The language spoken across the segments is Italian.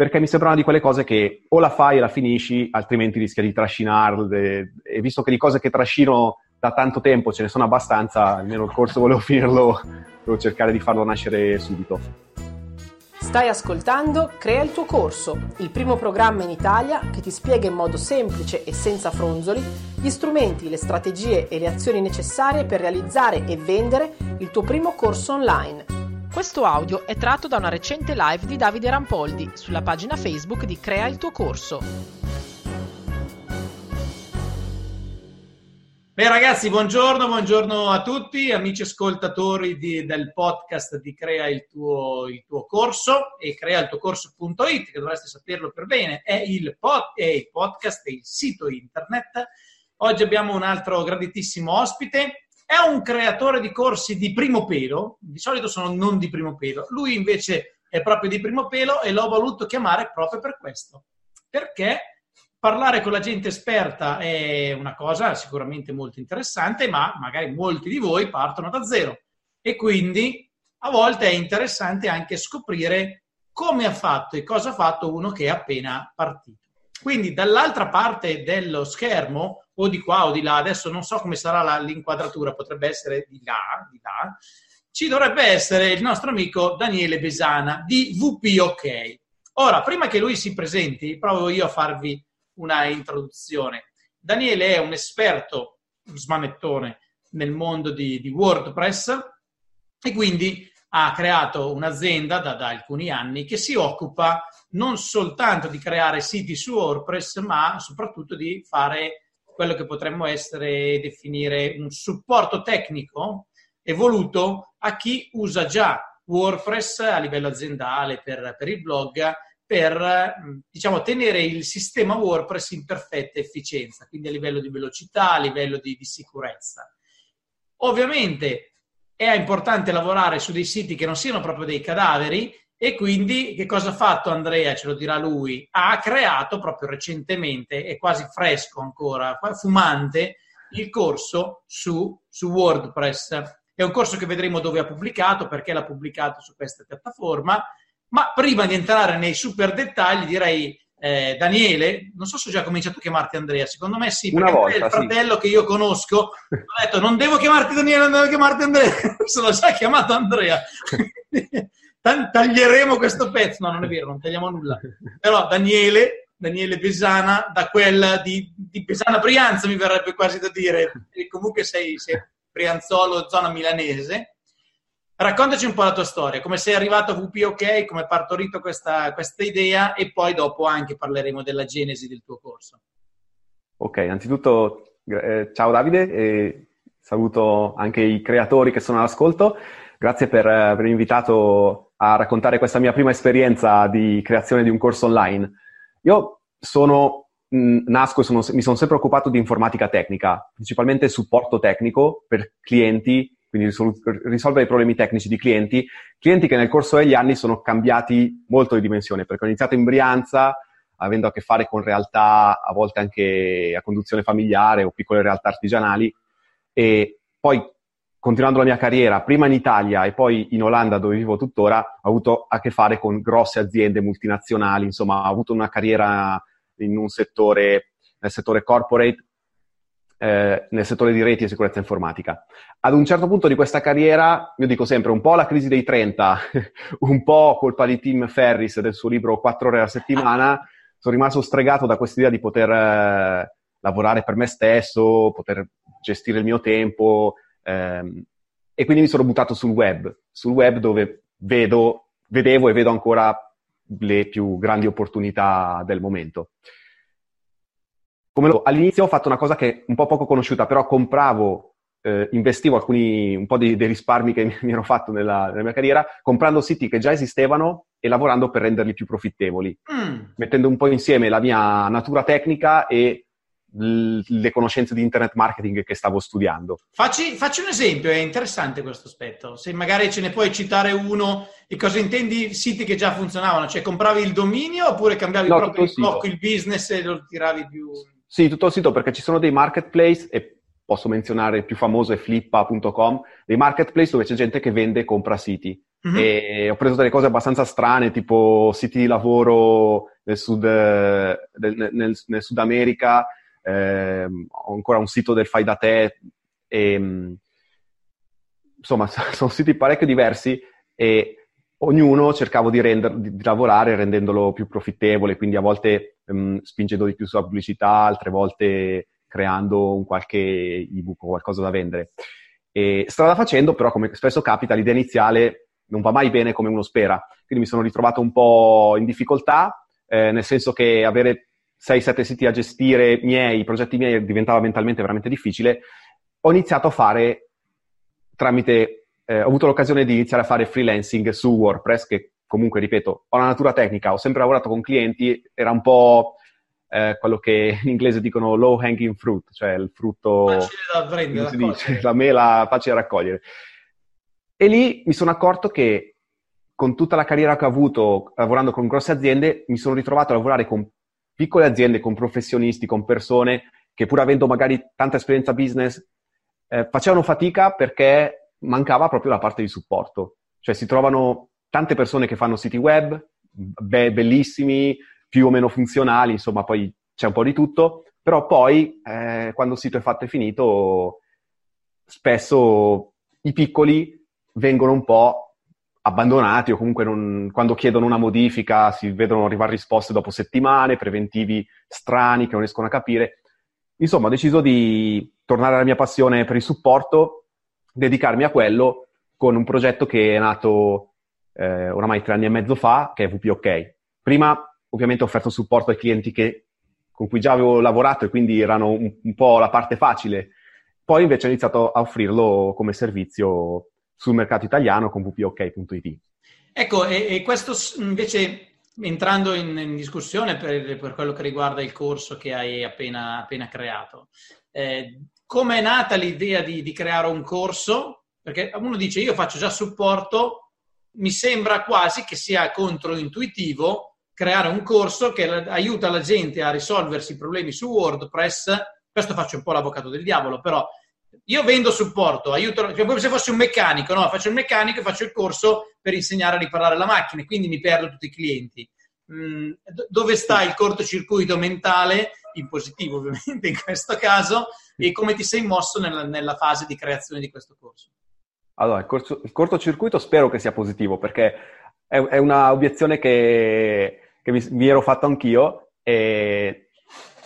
perché mi sembrano di quelle cose che o la fai e la finisci, altrimenti rischia di trascinarle. E visto che di cose che trascino da tanto tempo ce ne sono abbastanza, almeno il corso volevo finirlo, devo cercare di farlo nascere subito. Stai ascoltando Crea il tuo corso, il primo programma in Italia che ti spiega in modo semplice e senza fronzoli gli strumenti, le strategie e le azioni necessarie per realizzare e vendere il tuo primo corso online questo audio è tratto da una recente live di Davide Rampoldi sulla pagina Facebook di Crea il tuo corso. Beh ragazzi, buongiorno, buongiorno a tutti, amici ascoltatori di, del podcast di Crea il tuo, il tuo corso e crea il tuo corso.it, che dovreste saperlo per bene, è il, pod, è il podcast, è il sito internet. Oggi abbiamo un altro graditissimo ospite, è un creatore di corsi di primo pelo, di solito sono non di primo pelo, lui invece è proprio di primo pelo e l'ho voluto chiamare proprio per questo, perché parlare con la gente esperta è una cosa sicuramente molto interessante, ma magari molti di voi partono da zero e quindi a volte è interessante anche scoprire come ha fatto e cosa ha fatto uno che è appena partito. Quindi dall'altra parte dello schermo o di qua o di là, adesso non so come sarà la, l'inquadratura, potrebbe essere di là, di là, ci dovrebbe essere il nostro amico Daniele Besana di VP OK. Ora, prima che lui si presenti, provo io a farvi una introduzione. Daniele è un esperto smanettone nel mondo di, di WordPress e quindi ha creato un'azienda da, da, alcuni anni che si occupa non soltanto di creare siti su WordPress, ma soprattutto di fare quello che potremmo essere definire un supporto tecnico evoluto a chi usa già WordPress a livello aziendale per, per il blog per diciamo, tenere il sistema WordPress in perfetta efficienza, quindi a livello di velocità, a livello di, di sicurezza. Ovviamente è importante lavorare su dei siti che non siano proprio dei cadaveri e quindi che cosa ha fatto Andrea? Ce lo dirà lui. Ha creato proprio recentemente, è quasi fresco ancora, fumante, il corso su, su WordPress. È un corso che vedremo dove ha pubblicato, perché l'ha pubblicato su questa piattaforma. Ma prima di entrare nei super dettagli, direi eh, Daniele, non so se ho già cominciato a chiamarti Andrea, secondo me sì, perché volta, è il fratello sì. che io conosco, ho detto non devo chiamarti Daniele, non devo chiamarti Andrea, se l'ho già chiamato Andrea. taglieremo questo pezzo. No, non è vero, non tagliamo nulla. Però Daniele, Daniele Besana, da quella di, di Besana Brianza, mi verrebbe quasi da dire, e comunque sei, sei Brianzolo, zona milanese. Raccontaci un po' la tua storia, come sei arrivato a VP OK, come è partorito questa, questa idea e poi dopo anche parleremo della genesi del tuo corso. Ok, innanzitutto eh, ciao Davide e saluto anche i creatori che sono all'ascolto. Grazie per eh, avermi invitato a raccontare questa mia prima esperienza di creazione di un corso online. Io sono, mh, nasco e mi sono sempre occupato di informatica tecnica, principalmente supporto tecnico per clienti, quindi risol- risolvere i problemi tecnici di clienti, clienti che nel corso degli anni sono cambiati molto di dimensione, perché ho iniziato in Brianza, avendo a che fare con realtà a volte anche a conduzione familiare o piccole realtà artigianali, e poi continuando la mia carriera, prima in Italia e poi in Olanda dove vivo tuttora, ho avuto a che fare con grosse aziende multinazionali, insomma, ho avuto una carriera in un settore, nel settore corporate, eh, nel settore di reti e sicurezza informatica. Ad un certo punto di questa carriera, io dico sempre, un po' la crisi dei 30, un po' colpa di Tim Ferris del suo libro 4 ore alla settimana, sono rimasto stregato da questa idea di poter eh, lavorare per me stesso, poter gestire il mio tempo, Ehm, e quindi mi sono buttato sul web, sul web dove vedo, vedevo e vedo ancora le più grandi opportunità del momento. Lo, all'inizio ho fatto una cosa che è un po' poco conosciuta, però compravo, eh, investivo alcuni, un po' dei, dei risparmi che mi, mi ero fatto nella, nella, mia carriera, comprando siti che già esistevano e lavorando per renderli più profittevoli, mm. mettendo un po' insieme la mia natura tecnica e le conoscenze di internet marketing che stavo studiando. Facci, facci, un esempio, è interessante questo aspetto. Se magari ce ne puoi citare uno, e cosa intendi siti che già funzionavano? Cioè compravi il dominio oppure cambiavi no, proprio il blocco, il business e lo tiravi più... Sì, tutto il sito perché ci sono dei marketplace e posso menzionare il più famoso è flippa.com, dei marketplace dove c'è gente che vende e compra siti. Mm-hmm. E ho preso delle cose abbastanza strane, tipo siti di lavoro nel Sud, nel, nel, nel Sud America, eh, ho ancora un sito del fai da te, e, insomma, sono siti parecchio diversi e ognuno cercavo di, render, di, lavorare rendendolo più profittevole, quindi a volte um, spingendo di più sulla pubblicità, altre volte creando un qualche ebook o qualcosa da vendere. E strada facendo, però, come spesso capita, l'idea iniziale non va mai bene come uno spera. Quindi mi sono ritrovato un po' in difficoltà, eh, nel senso che avere 6-7 siti a gestire miei, progetti miei, diventava mentalmente veramente difficile. Ho iniziato a fare tramite, eh, ho avuto l'occasione di iniziare a fare freelancing su WordPress, che comunque, ripeto, ho una natura tecnica, ho sempre lavorato con clienti, era un po' eh, quello che in inglese dicono low hanging fruit, cioè il frutto... Facile da prendere, si dice, la mela facile da raccogliere. E lì mi sono accorto che con tutta la carriera che ho avuto lavorando con grosse aziende, mi sono ritrovato a lavorare con piccole aziende, con professionisti, con persone che pur avendo magari tanta esperienza business, eh, facevano fatica perché mancava proprio la parte di supporto. Cioè si trovano tante persone che fanno siti web, be- bellissimi, più o meno funzionali, insomma poi c'è un po' di tutto, però poi eh, quando il sito è fatto e finito, spesso i piccoli vengono un po' abbandonati o comunque non, quando chiedono una modifica si vedono arrivare risposte dopo settimane, preventivi strani che non riescono a capire. Insomma, ho deciso di tornare alla mia passione per il supporto, dedicarmi a quello con un progetto che è nato eh, oramai tre anni e mezzo fa, che è VPOK. Prima ovviamente ho offerto supporto ai clienti che, con cui già avevo lavorato e quindi erano un, un po' la parte facile. Poi invece ho iniziato a offrirlo come servizio sul mercato italiano con wpok.it. Ecco, e, e, questo invece entrando in, in discussione per, per, quello che riguarda il corso che hai appena, appena creato, eh, come è nata l'idea di, di creare un corso? Perché uno dice io faccio già supporto, mi sembra quasi che sia controintuitivo creare un corso che aiuta la gente a risolversi i problemi su WordPress. Questo faccio un po' l'avvocato del diavolo, però io vendo supporto, aiuto, cioè come se fossi un meccanico, no? Faccio il meccanico e faccio il corso per insegnare a riparare la macchina, quindi mi perdo tutti i clienti. Mm, dove sta il cortocircuito mentale, in positivo ovviamente in questo caso, e come ti sei mosso nella, nella fase di creazione di questo corso? Allora, il, corso, il cortocircuito spero che sia positivo, perché è, è una obiezione che, che mi, mi, ero fatto anch'io. E...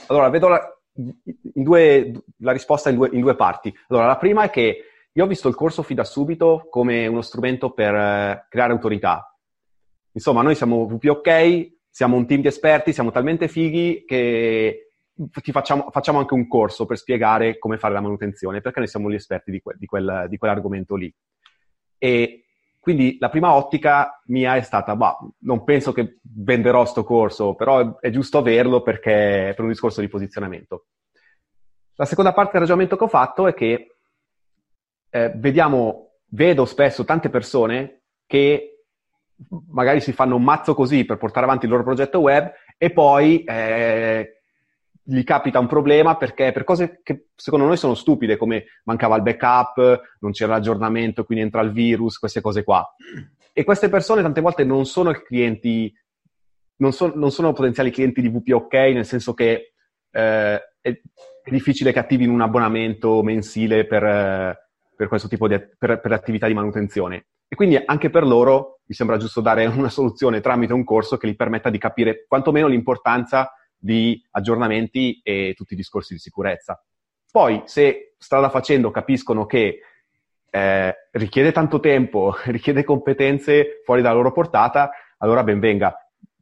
Allora, vedo la, due, la risposta in due, in due, parti. Allora, la prima è che io ho visto il corso fin da subito come uno strumento per eh, creare autorità. Insomma, noi siamo VPOK, siamo un team di esperti, siamo talmente fighi che facciamo, facciamo, anche un corso per spiegare come fare la manutenzione, perché noi siamo gli esperti di, que, di, quel, di quell'argomento lì. E quindi la prima ottica mia è stata, bah, non penso che venderò sto corso, però è, giusto averlo perché per un discorso di posizionamento. La seconda parte del ragionamento che ho fatto è che eh, vediamo, vedo spesso tante persone che magari si fanno un mazzo così per portare avanti il loro progetto web e poi eh, gli capita un problema perché per cose che secondo noi sono stupide, come mancava il backup, non c'era l'aggiornamento, quindi entra il virus, queste cose qua. E queste persone tante volte non sono clienti, non, so, non sono potenziali clienti di VPOK, nel senso che eh, è, difficile che attivino un abbonamento mensile per, eh, per questo tipo di per, per attività di manutenzione. E quindi anche per loro mi sembra giusto dare una soluzione tramite un corso che gli permetta di capire quantomeno l'importanza di aggiornamenti e tutti i discorsi di sicurezza. Poi, se strada facendo capiscono che eh, richiede tanto tempo, richiede competenze fuori dalla loro portata, allora ben venga.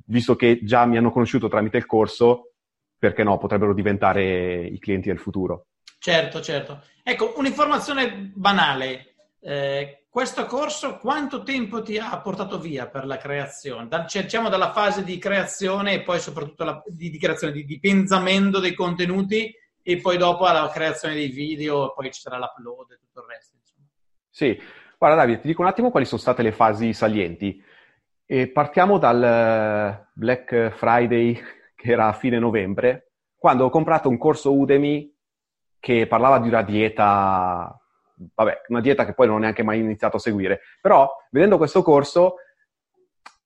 Visto che già mi hanno conosciuto tramite il corso, perché no, potrebbero diventare i clienti del futuro. Certo, certo. Ecco, un'informazione banale. Eh, questo corso quanto tempo ti ha portato via per la creazione? Da, cioè, diciamo dalla fase di creazione e poi soprattutto la, di, di creazione, di, di pensamento dei contenuti e poi dopo alla creazione dei video, poi ci sarà l'upload e tutto il resto. Insomma. Sì, guarda Davide, ti dico un attimo quali sono state le fasi salienti. E partiamo dal Black Friday, che era a fine novembre, quando ho comprato un corso Udemy che parlava di una dieta vabbè, una dieta che poi non ho neanche mai iniziato a seguire. Però, vedendo questo corso,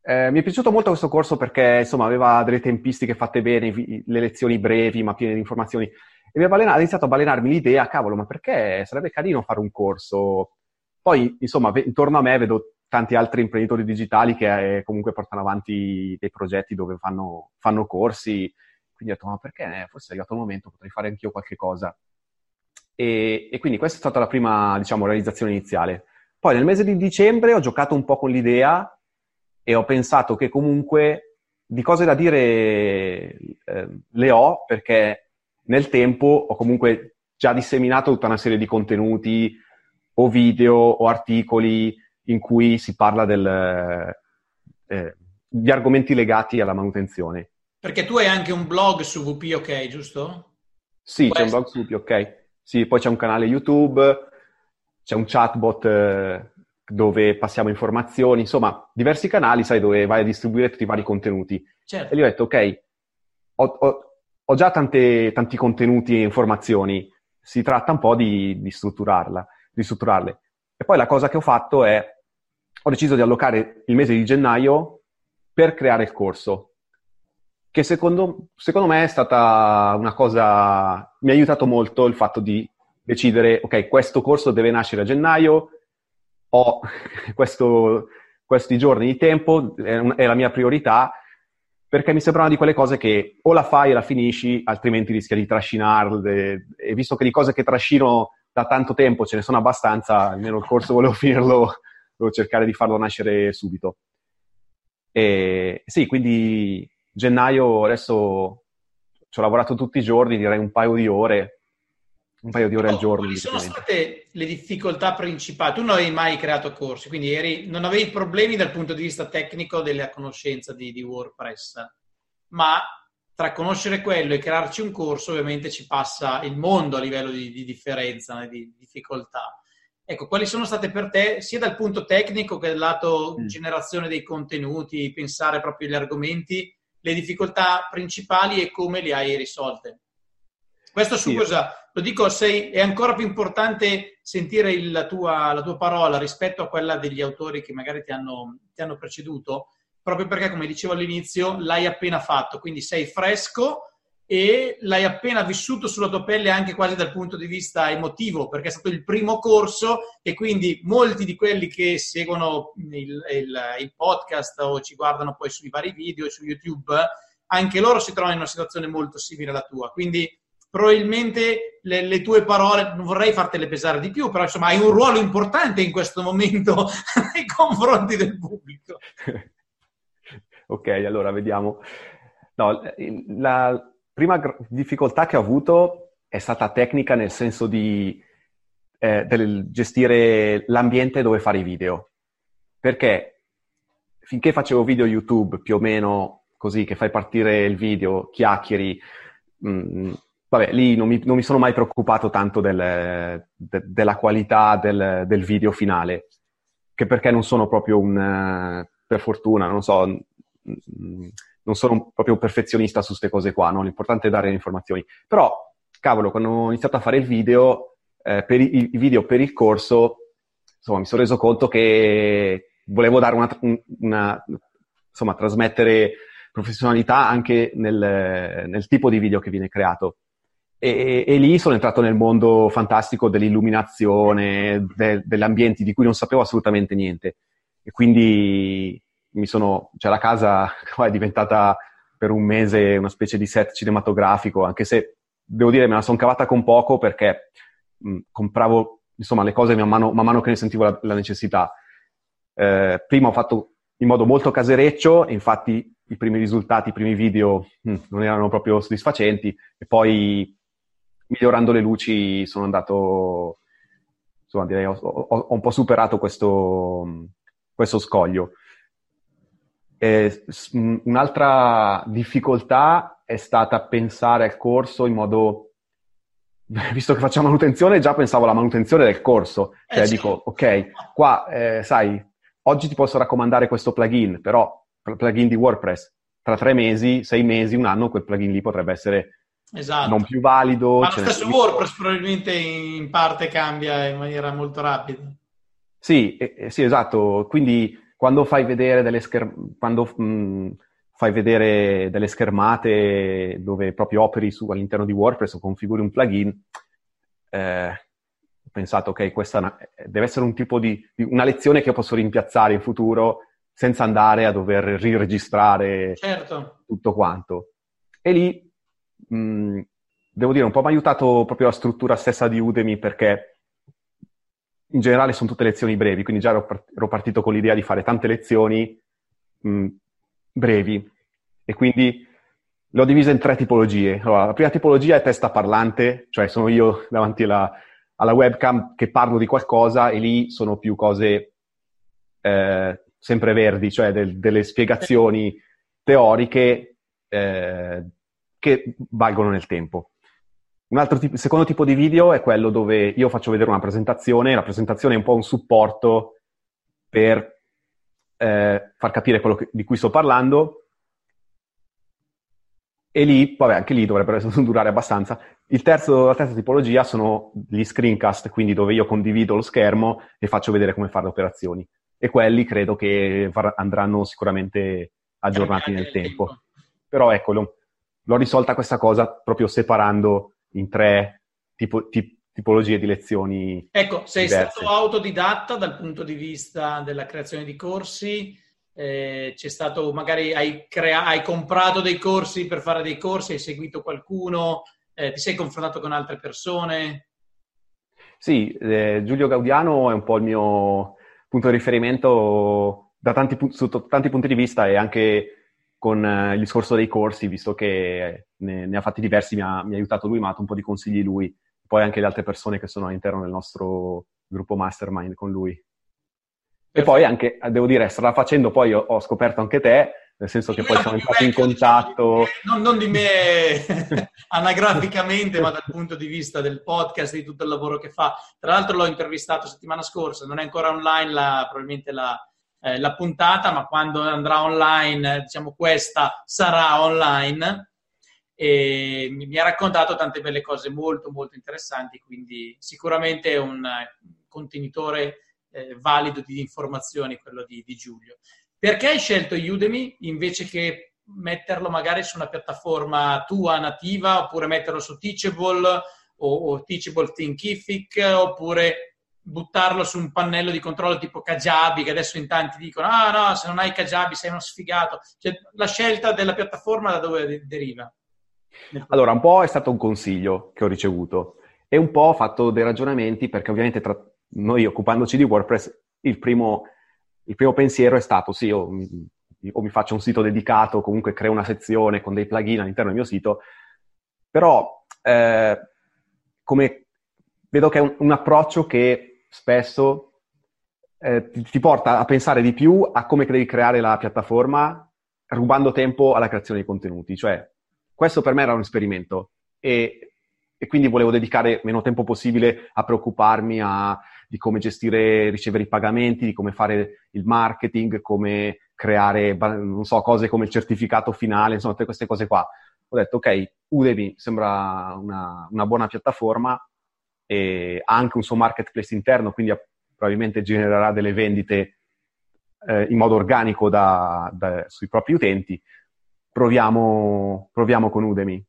eh, mi è piaciuto molto questo corso perché, insomma, aveva delle tempistiche fatte bene, le lezioni brevi ma piene di informazioni. E mi ha, iniziato a balenarmi l'idea, cavolo, ma perché sarebbe carino fare un corso? Poi, insomma, intorno a me vedo tanti altri imprenditori digitali che eh, comunque portano avanti dei progetti dove fanno, fanno corsi. Quindi ho detto, ma perché? Forse è arrivato il momento, potrei fare anch'io qualche cosa. E, e, quindi questa è stata la prima, diciamo, realizzazione iniziale. Poi nel mese di dicembre ho giocato un po' con l'idea e ho pensato che comunque di cose da dire eh, le ho perché nel tempo ho comunque già disseminato tutta una serie di contenuti o video o articoli in cui si parla del, eh, di argomenti legati alla manutenzione. Perché tu hai anche un blog su VP OK, giusto? Sì, Può c'è un blog su VP OK. Sì, poi c'è un canale YouTube, c'è un chatbot eh, dove passiamo informazioni, insomma, diversi canali, sai, dove vai a distribuire tutti i vari contenuti. Certo. E gli ho detto, ok, ho, ho, ho già tante, tanti contenuti e informazioni, si tratta un po' di, di, strutturarla, di strutturarle. E poi la cosa che ho fatto è, ho deciso di allocare il mese di gennaio per creare il corso, che secondo, secondo me è stata una cosa, mi ha aiutato molto il fatto di decidere, ok, questo corso deve nascere a gennaio, ho questo, questi giorni di tempo, è la mia priorità, perché mi sembrano di quelle cose che o la fai e la finisci, altrimenti rischia di trascinarle. E visto che di cose che trascino da tanto tempo ce ne sono abbastanza, almeno il corso volevo finirlo, volevo cercare di farlo nascere subito. E sì, quindi gennaio adesso ci ho lavorato tutti i giorni, direi un paio di ore, un paio di ore oh, al giorno. Quali sono state le difficoltà principali? Tu non avevi mai creato corsi, quindi eri, non avevi problemi dal punto di vista tecnico della conoscenza di, di WordPress, ma tra conoscere quello e crearci un corso ovviamente ci passa il mondo a livello di, di differenza, di difficoltà. Ecco, quali sono state per te, sia dal punto tecnico che dal lato mm. generazione dei contenuti, pensare proprio agli argomenti, le difficoltà principali e come le hai risolte? Questo su sì. cosa lo dico, sei, è ancora più importante sentire il, la, tua, la, tua, parola rispetto a quella degli autori che magari ti hanno, ti hanno preceduto, proprio perché, come dicevo all'inizio, l'hai appena fatto, quindi sei fresco e l'hai appena vissuto sulla tua pelle anche quasi dal punto di vista emotivo, perché è stato il primo corso e quindi molti di quelli che seguono il, il, il podcast o ci guardano poi sui vari video su YouTube, anche loro si trovano in una situazione molto simile alla tua. Quindi probabilmente le, le, tue parole, non vorrei fartele pesare di più, però insomma hai un ruolo importante in questo momento nei confronti del pubblico. ok, allora vediamo. No, la prima difficoltà che ho avuto è stata tecnica nel senso di eh, del gestire l'ambiente dove fare i video. Perché finché facevo video YouTube più o meno così, che fai partire il video, chiacchieri, mh, mm, vabbè, lì non mi, non mi, sono mai preoccupato tanto del, de, della qualità del, del, video finale, che perché non sono proprio un, per fortuna, non so, non sono proprio un perfezionista su queste cose qua, no? l'importante è dare le informazioni. Però, cavolo, quando ho iniziato a fare il video, eh, per i, i, video per il corso, insomma, mi sono reso conto che volevo dare una, una insomma, trasmettere professionalità anche nel, nel tipo di video che viene creato. E, e, lì sono entrato nel mondo fantastico dell'illuminazione, de, degli ambienti di cui non sapevo assolutamente niente. E quindi mi sono, cioè la casa è diventata per un mese una specie di set cinematografico, anche se devo dire me la sono cavata con poco perché mh, compravo insomma le cose man mano, man mano che ne sentivo la, la necessità. Eh, prima ho fatto in modo molto casereccio, infatti i primi risultati, i primi video mh, non erano proprio soddisfacenti e poi migliorando le luci sono andato, insomma, direi ho, ho, ho un po' superato questo, questo scoglio. E, un'altra difficoltà è stata pensare al corso in modo, visto che facciamo manutenzione, già pensavo alla manutenzione del corso, cioè eh, dico, ok, qua, eh, sai, oggi ti posso raccomandare questo plugin, però plugin di WordPress, tra tre mesi, sei mesi, un anno, quel plugin lì potrebbe essere esatto. non più valido. Ma lo stesso WordPress probabilmente in parte cambia in maniera molto rapida. Sì, eh, sì esatto. Quindi quando fai vedere delle schermate, quando mh, fai vedere delle schermate dove proprio operi su, all'interno di WordPress o configuri un plugin, eh, ho pensato, ok, questa deve essere un tipo di, una lezione che posso rimpiazzare in futuro senza andare a dover riregistrare certo. tutto quanto. E lì, mh, devo dire, un po' mi ha aiutato proprio la struttura stessa di Udemy perché in generale sono tutte lezioni brevi, quindi già ero, partito con l'idea di fare tante lezioni mh, brevi e quindi le ho divise in tre tipologie. Allora, la prima tipologia è testa parlante, cioè sono io davanti alla, alla webcam che parlo di qualcosa e lì sono più cose eh, sempre verdi, cioè del, delle spiegazioni teoriche eh, che valgono nel tempo. Un altro tipo, secondo tipo di video è quello dove io faccio vedere una presentazione, la presentazione è un po' un supporto per eh, far capire quello che, di cui sto parlando e lì, vabbè, anche lì dovrebbero durare abbastanza. Terzo, la terza tipologia sono gli screencast, quindi dove io condivido lo schermo e faccio vedere come fare le operazioni e quelli credo che andranno sicuramente aggiornati nel tempo. tempo. Però ecco, l'ho, l'ho, risolta questa cosa proprio separando in tre tipo, tip, tipologie di lezioni. Ecco, sei diverse. stato autodidatta dal punto di vista della creazione di corsi. Eh, c'è stato, magari hai, crea- hai, comprato dei corsi per fare dei corsi, hai seguito qualcuno, eh, ti sei confrontato con altre persone? Sì, eh, Giulio Gaudiano è un po' il mio punto di riferimento da tanti, sotto tanti punti di vista e anche con eh, il discorso dei corsi, visto che ne, ne ha fatti diversi, mi ha, mi ha, aiutato lui, mi ha dato un po' di consigli lui, poi anche le altre persone che sono all'interno del nostro gruppo mastermind con lui. E poi anche, devo dire, strada facendo, poi ho, ho scoperto anche te, nel senso che poi siamo entrati in contatto. Non, non di me anagraficamente, ma dal punto di vista del podcast, di tutto il lavoro che fa. Tra l'altro l'ho intervistato settimana scorsa, non è ancora online la, probabilmente la, eh, la puntata, ma quando andrà online, diciamo questa sarà online. E mi, ha raccontato tante belle cose molto molto interessanti, quindi sicuramente è un contenitore eh, valido di informazioni quello di, di Giulio. Perché hai scelto Udemy invece che metterlo magari su una piattaforma tua nativa oppure metterlo su Teachable o, o Teachable Thinkific oppure buttarlo su un pannello di controllo tipo Kajabi che adesso in tanti dicono ah no se non hai Kajabi sei uno sfigato cioè, la scelta della piattaforma da dove deriva? Allora un po' è stato un consiglio che ho ricevuto e un po' ho fatto dei ragionamenti perché ovviamente tra noi occupandoci di WordPress il primo il primo pensiero è stato sì, io mi, o mi faccio un sito dedicato, comunque creo una sezione con dei plugin all'interno del mio sito, però eh, come vedo che è un, un approccio che spesso eh, ti, ti, porta a pensare di più a come devi creare la piattaforma rubando tempo alla creazione dei contenuti. Cioè, questo per me era un esperimento e, e quindi volevo dedicare meno tempo possibile a preoccuparmi a di come gestire, ricevere i pagamenti, di come fare il marketing, come creare, non so, cose come il certificato finale, insomma, tutte queste cose qua. Ho detto, ok, Udemy sembra una, una buona piattaforma e ha anche un suo marketplace interno, quindi probabilmente genererà delle vendite eh, in modo organico da, da, sui propri utenti. Proviamo, proviamo con Udemy.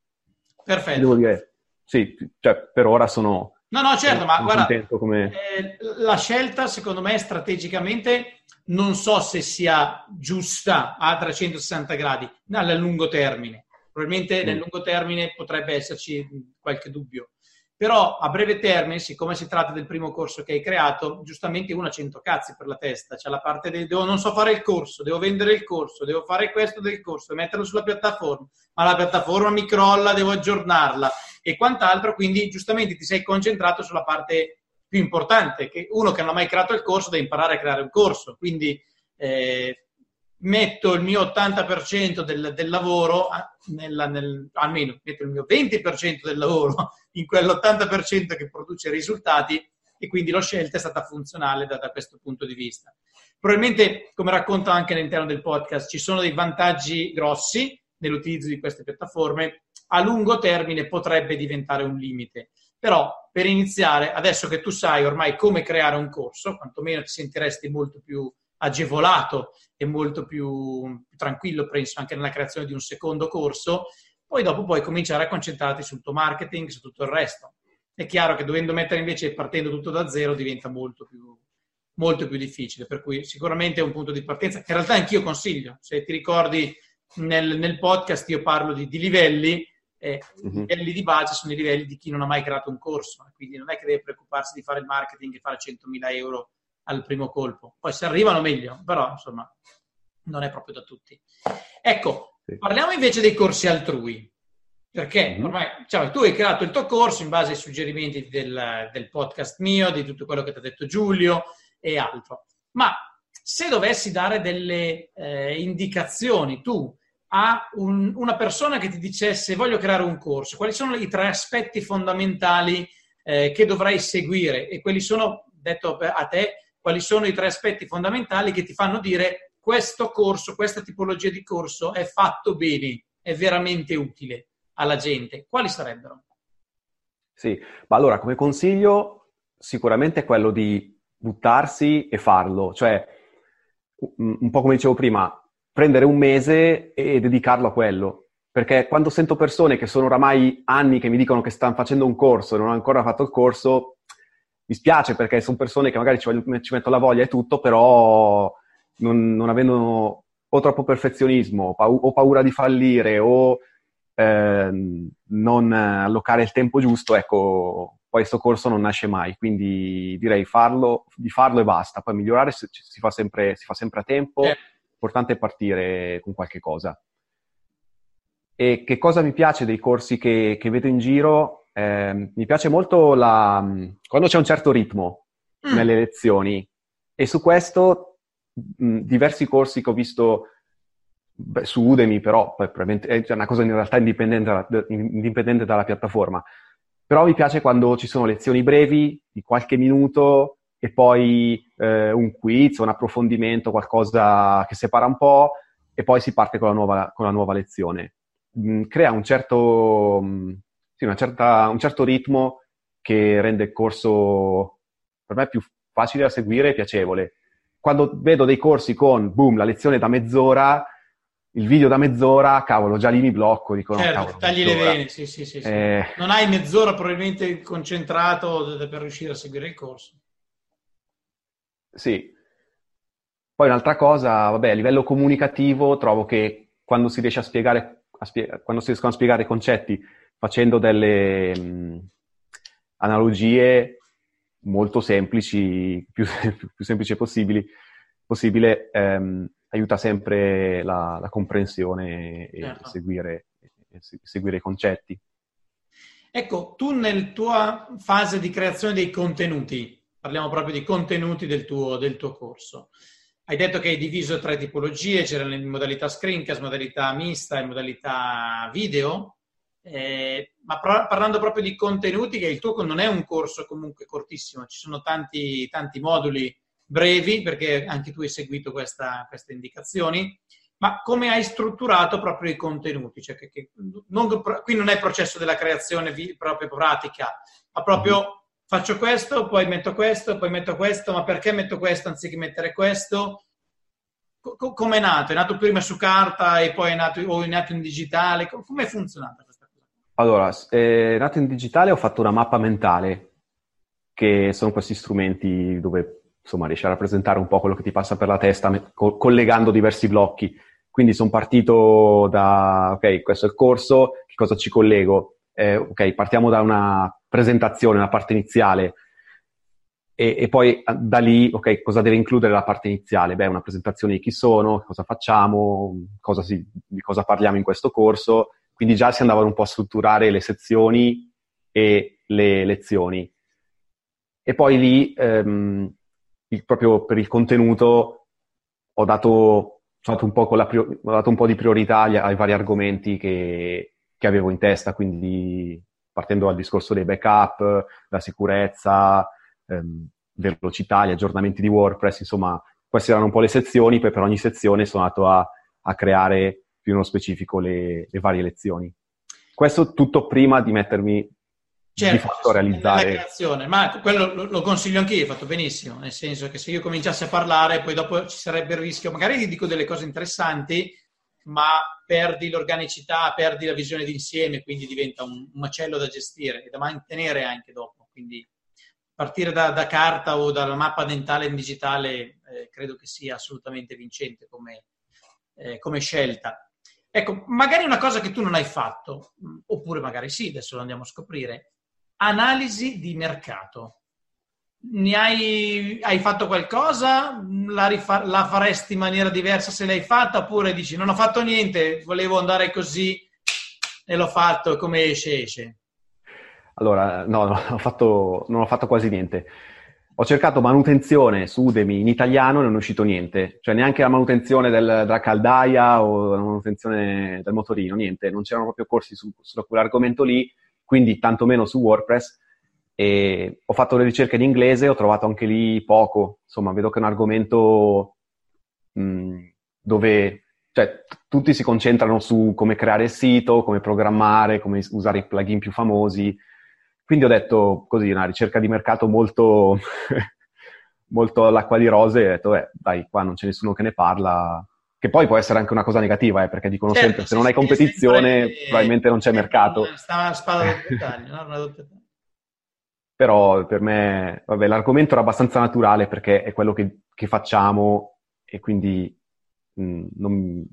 Perfetto. Devo dire, sì, cioè, per ora sono No, no, certo, ma guarda, come... eh, la scelta secondo me strategicamente non so se sia giusta a 360 gradi, nel lungo termine. Probabilmente mm. nel lungo termine potrebbe esserci qualche dubbio. Però a breve termine, siccome si tratta del primo corso che hai creato, giustamente uno ha 100 cazzi per la testa. C'è la parte del devo, non so fare il corso, devo vendere il corso, devo fare questo del corso, metterlo sulla piattaforma, ma la piattaforma mi crolla, devo aggiornarla e quant'altro, quindi giustamente ti sei concentrato sulla parte più importante, che uno che non ha mai creato il corso deve imparare a creare un corso, quindi eh, metto il mio 80% del, del lavoro, nella, nel, almeno metto il mio 20% del lavoro in quell'80% che produce risultati e quindi la scelta è stata funzionale da, da questo punto di vista. Probabilmente, come racconto anche all'interno del podcast, ci sono dei vantaggi grossi nell'utilizzo di queste piattaforme a lungo termine potrebbe diventare un limite. Però per iniziare, adesso che tu sai ormai come creare un corso, quantomeno ti sentiresti molto più agevolato e molto più tranquillo, penso, anche nella creazione di un secondo corso, poi dopo puoi cominciare a concentrarti sul tuo marketing, su tutto il resto. È chiaro che dovendo mettere invece partendo tutto da zero diventa molto più, molto più difficile, per cui sicuramente è un punto di partenza in realtà anch'io consiglio. Se ti ricordi nel, nel podcast io parlo di, di livelli, eh, uh-huh. i livelli di base sono i livelli di chi non ha mai creato un corso, quindi non è che deve preoccuparsi di fare il marketing e fare 100.000 euro al primo colpo. Poi se arrivano meglio, però insomma non è proprio da tutti. Ecco, sì. parliamo invece dei corsi altrui, perché mm-hmm. ormai cioè, tu hai creato il tuo corso in base ai suggerimenti del, del podcast mio, di tutto quello che ti ha detto Giulio e altro. Ma se dovessi dare delle eh, indicazioni tu a un, una persona che ti dicesse voglio creare un corso, quali sono i tre aspetti fondamentali eh, che dovrai seguire e quelli sono, detto a te, quali sono i tre aspetti fondamentali che ti fanno dire questo corso, questa tipologia di corso è fatto bene, è veramente utile alla gente. Quali sarebbero? Sì, ma allora come consiglio sicuramente quello di buttarsi e farlo, cioè un po' come dicevo prima, prendere un mese e dedicarlo a quello. Perché quando sento persone che sono oramai anni che mi dicono che stanno facendo un corso e non hanno ancora fatto il corso, mi spiace perché sono persone che magari ci, ci mettono la voglia e tutto, però non, non avendo o troppo perfezionismo pau- o paura di fallire o eh, non allocare il tempo giusto, ecco, poi questo corso non nasce mai. Quindi direi farlo, di farlo e basta. Poi migliorare si, si, fa, sempre, si fa, sempre, a tempo. Eh. L'importante è partire con qualche cosa. E che cosa mi piace dei corsi che, che vedo in giro? Eh, mi piace molto la, quando c'è un certo ritmo mm. nelle lezioni e su questo mh, diversi corsi che ho visto beh, su Udemy, però è una cosa in realtà indipendente, indipendente dalla piattaforma. Però mi piace quando ci sono lezioni brevi di qualche minuto e poi eh, un quiz, un approfondimento, qualcosa che separa un po' e poi si parte con la nuova, con la nuova lezione. Mm, crea un certo, sì, certa, un certo ritmo che rende il corso per me più facile da seguire e piacevole. Quando vedo dei corsi con, boom, la lezione da mezz'ora, il video da mezz'ora, cavolo, già lì mi blocco, dico certo, cavolo, tagli mezz'ora. le vene, sì, sì, sì. sì. Eh... Non hai mezz'ora probabilmente concentrato per riuscire a seguire il corso. Sì. Poi un'altra cosa, vabbè, a livello comunicativo trovo che quando si riesce a spiegare, a spie- quando si riescono a spiegare i concetti facendo delle mh, analogie molto semplici, più, più semplici possibili, possibile, ehm, aiuta sempre la, la comprensione e certo. seguire, e seguire i concetti. Ecco, tu nella tua fase di creazione dei contenuti, parliamo proprio di contenuti del tuo, del tuo corso, hai detto che hai diviso tre tipologie, c'erano in modalità screencast, modalità mista e modalità video. Eh, ma pro- parlando proprio di contenuti, che il tuo non è un corso comunque cortissimo, ci sono tanti, tanti moduli brevi, perché anche tu hai seguito questa, queste indicazioni, ma come hai strutturato proprio i contenuti? Cioè che, che non, qui non è il processo della creazione vi, proprio pratica, ma proprio mm-hmm. faccio questo, poi metto questo, poi metto questo, ma perché metto questo anziché mettere questo? come è nato? È nato prima su carta e poi è nato, o è nato in digitale? Come è funzionata? Allora, eh, nato in digitale ho fatto una mappa mentale, che sono questi strumenti dove insomma riesci a rappresentare un po' quello che ti passa per la testa co- collegando diversi blocchi. Quindi sono partito da, ok, questo è il corso, che cosa ci collego? Eh, ok, partiamo da una presentazione, una parte iniziale, e, e, poi da lì, ok, cosa deve includere la parte iniziale? Beh, una presentazione di chi sono, cosa facciamo, cosa si, di cosa parliamo in questo corso, quindi già si andavano un po' a strutturare le sezioni e le lezioni. E poi lì, ehm, il, proprio per il contenuto, ho dato, dato, un, po prior- ho dato un po' di priorità ai, ai vari argomenti che, che, avevo in testa, quindi partendo dal discorso dei backup, la sicurezza, ehm, velocità, gli aggiornamenti di WordPress, insomma, queste erano un po' le sezioni, poi per ogni sezione sono andato a, a creare più nello specifico le, le varie lezioni. questo tutto prima di mettermi certo, di fatto a realizzare. creazione, ma quello lo, lo consiglio anche io, hai fatto benissimo, nel senso che se io cominciassi a parlare, poi dopo ci sarebbe il rischio, magari ti dico delle cose interessanti, ma perdi l'organicità, perdi la visione d'insieme, quindi diventa un, un macello da gestire e da mantenere anche dopo. Quindi partire da, da carta o dalla mappa dentale in digitale eh, credo che sia assolutamente vincente come, eh, come scelta. Ecco, magari una cosa che tu non hai fatto, oppure magari sì, adesso lo andiamo a scoprire, analisi di mercato. Ne hai, hai fatto qualcosa? La, rifar- la, faresti in maniera diversa se l'hai fatta? Oppure dici non ho fatto niente, volevo andare così e l'ho fatto come esce esce? Allora, no, no ho fatto, non ho fatto quasi niente. Ho cercato manutenzione su Udemy in italiano e non è uscito niente, cioè neanche la manutenzione del, della caldaia o la manutenzione del motorino, niente, non c'erano proprio corsi su, su quell'argomento lì, quindi tantomeno su WordPress. E ho fatto le ricerche in inglese, ho trovato anche lì poco, insomma, vedo che è un argomento mh, dove cioè, tutti si concentrano su come creare il sito, come programmare, come usare i plugin più famosi, quindi ho detto così, una ricerca di mercato molto, molto all'acqua di rose e ho detto, beh, dai, qua non c'è nessuno che ne parla. Che poi può essere anche una cosa negativa, eh, perché dicono certo, sempre, se non hai competizione, sì, probabilmente non c'è mercato. Stava una spada doppia taglia, no? Però per me, vabbè, l'argomento era abbastanza naturale perché è quello che, che facciamo e quindi mh, non,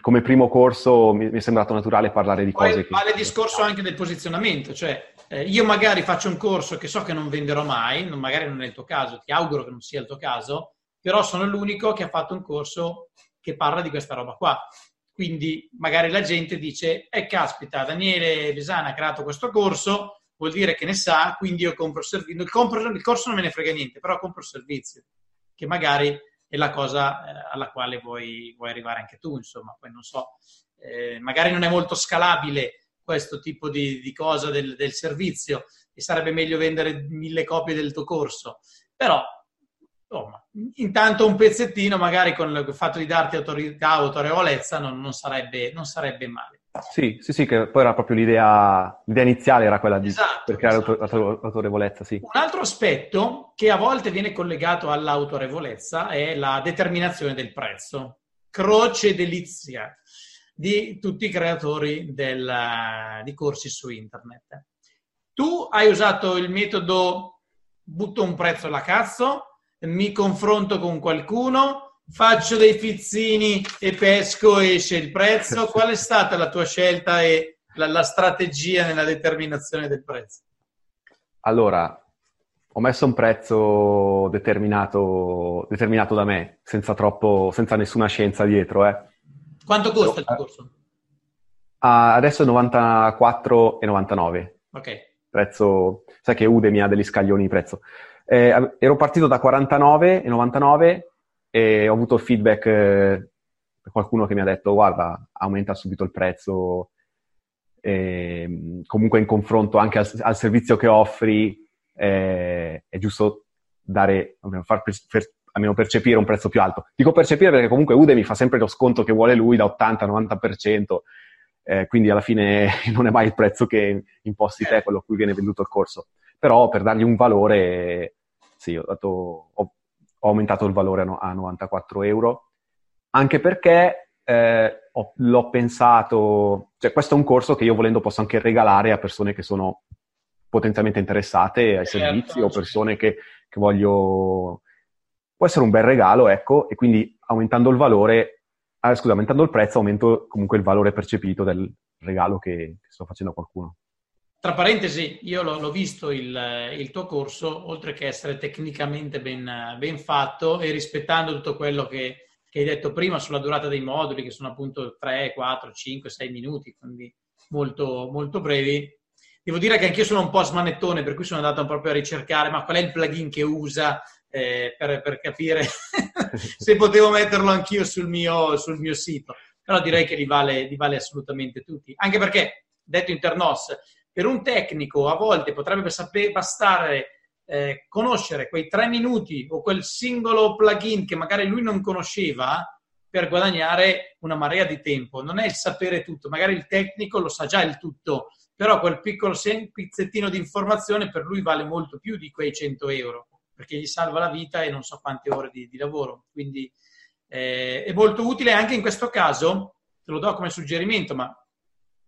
come primo corso mi, è sembrato naturale parlare di Poi cose che... Vale il discorso anche del posizionamento, cioè eh, io magari faccio un corso che so che non venderò mai, non, magari non è il tuo caso, ti auguro che non sia il tuo caso, però sono l'unico che ha fatto un corso che parla di questa roba qua. Quindi magari la gente dice, eh caspita, Daniele Besana ha creato questo corso, vuol dire che ne sa, quindi io compro il servizio. Il, il corso non me ne frega niente, però compro il servizio, che magari è la cosa eh, alla quale vuoi, vuoi, arrivare anche tu, insomma, poi non so, eh, magari non è molto scalabile questo tipo di, di cosa del, del, servizio e sarebbe meglio vendere mille copie del tuo corso, però insomma, intanto un pezzettino magari con il fatto di darti autorità, autorevolezza non, non, sarebbe, non sarebbe male. Sì, sì, sì, che poi era proprio l'idea, l'idea iniziale era quella di esatto, per creare esatto. l'autorevolezza, sì. Un altro aspetto che a volte viene collegato all'autorevolezza è la determinazione del prezzo, croce delizia di tutti i creatori del, di corsi su internet. Tu hai usato il metodo butto un prezzo alla cazzo, mi confronto con qualcuno, faccio dei fizzini e pesco esce il prezzo. Qual è stata la tua scelta e la, la strategia nella determinazione del prezzo? Allora, ho messo un prezzo determinato, determinato da me, senza, troppo, senza nessuna scienza dietro. Eh. Quanto costa il tuo corso? Ah, adesso è 94,99. Ok. Prezzo, sai che Udemy ha degli scaglioni di prezzo. Eh, ero partito da 49,99 e ho avuto feedback eh, da qualcuno che mi ha detto guarda, aumenta subito il prezzo, e, comunque in confronto anche al, al servizio che offri eh, è giusto dare, far per, per, almeno percepire un prezzo più alto. Dico percepire perché comunque Udemy fa sempre lo sconto che vuole lui da 80-90%, eh, quindi alla fine non è mai il prezzo che imposti te, quello a cui viene venduto il corso. Però per dargli un valore, sì, ho, dato, ho ho aumentato il valore a 94 euro, anche perché eh, ho, l'ho pensato, cioè questo è un corso che io volendo posso anche regalare a persone che sono potenzialmente interessate ai certo, servizi o persone che, che voglio... Può essere un bel regalo, ecco, e quindi aumentando il valore, ah, scusa, aumentando il prezzo aumento comunque il valore percepito del regalo che, che sto facendo a qualcuno. Tra parentesi, io l'ho, l'ho visto il, il, tuo corso, oltre che essere tecnicamente ben, ben fatto e rispettando tutto quello che, che, hai detto prima sulla durata dei moduli, che sono appunto 3, 4, 5, 6 minuti, quindi molto, molto brevi. Devo dire che anch'io sono un po' smanettone, per cui sono andato proprio a ricercare ma qual è il plugin che usa eh, per, per, capire se potevo metterlo anch'io sul mio, sul mio sito. Però direi che li vale, li vale assolutamente tutti. Anche perché, detto internos, per un tecnico a volte potrebbe bastare eh, conoscere quei tre minuti o quel singolo plugin che magari lui non conosceva per guadagnare una marea di tempo. Non è il sapere tutto, magari il tecnico lo sa già il tutto, però quel piccolo pizzettino di informazione per lui vale molto più di quei 100 euro, perché gli salva la vita e non so quante ore di, di lavoro. Quindi eh, è molto utile anche in questo caso, te lo do come suggerimento, ma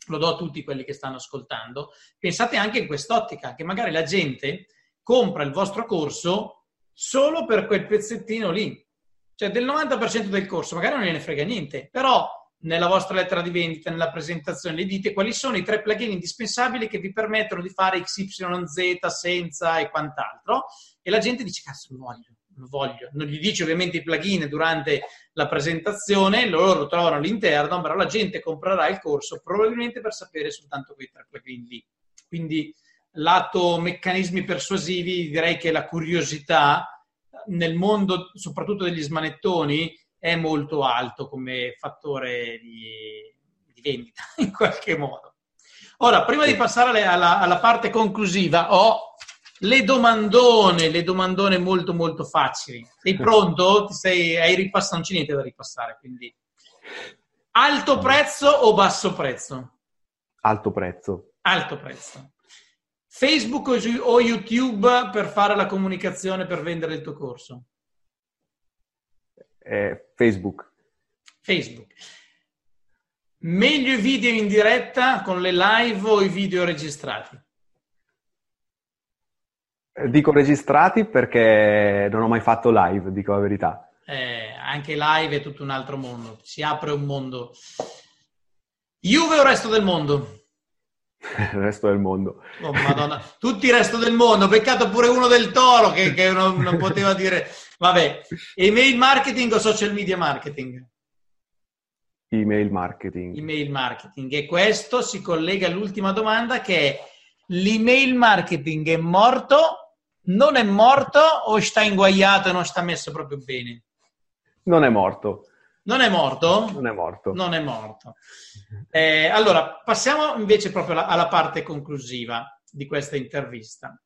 lo do a tutti quelli che stanno ascoltando, pensate anche in quest'ottica, che magari la gente compra il vostro corso solo per quel pezzettino lì, cioè del 90% del corso, magari non gliene frega niente, però nella vostra lettera di vendita, nella presentazione, le dite quali sono i tre plugin indispensabili che vi permettono di fare XYZ senza e quant'altro, e la gente dice, cazzo, voglio, lo voglio. Non gli dice ovviamente i plugin durante la presentazione, loro lo trovano all'interno, però la gente comprerà il corso probabilmente per sapere soltanto quei tre plugin lì. Quindi, lato meccanismi persuasivi, direi che la curiosità nel mondo, soprattutto degli smanettoni, è molto alto come fattore di, di vendita, in qualche modo. Ora, prima di passare alla, alla parte conclusiva, ho le domandone, le domandone molto molto facili. Sei pronto? Ti sei, hai ripassato, non c'è niente da ripassare, quindi... Alto prezzo o basso prezzo? Alto prezzo. Alto prezzo. Facebook o YouTube per fare la comunicazione per vendere il tuo corso? Eh, Facebook. Facebook. Meglio i video in diretta con le live o i video registrati? Eh, dico registrati perché non ho mai fatto live, dico la verità. Eh, anche live è tutto un altro mondo, si apre un mondo. Juve o resto del mondo? il resto del mondo. Oh, Madonna. Tutti il resto del mondo, peccato pure uno del toro che, che non, non, poteva dire. Vabbè, email marketing o social media marketing? Email marketing. Email marketing. E questo si collega all'ultima domanda che è l'email marketing è morto, non è morto o sta inguaiato e non sta messo proprio bene? Non è morto. Non è morto? Non è morto. Non è morto. Eh, allora, passiamo invece proprio alla, alla, parte conclusiva di questa intervista.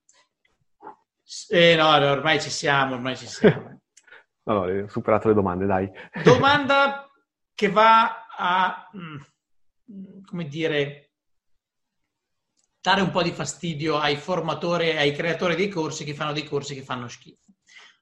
Eh, no, ormai ci siamo, ormai ci siamo. no, no, ho superato le domande, dai. Domanda che va a, mm, come dire, dare un po' di fastidio ai formatori e ai creatori dei corsi che fanno dei corsi che fanno schifo.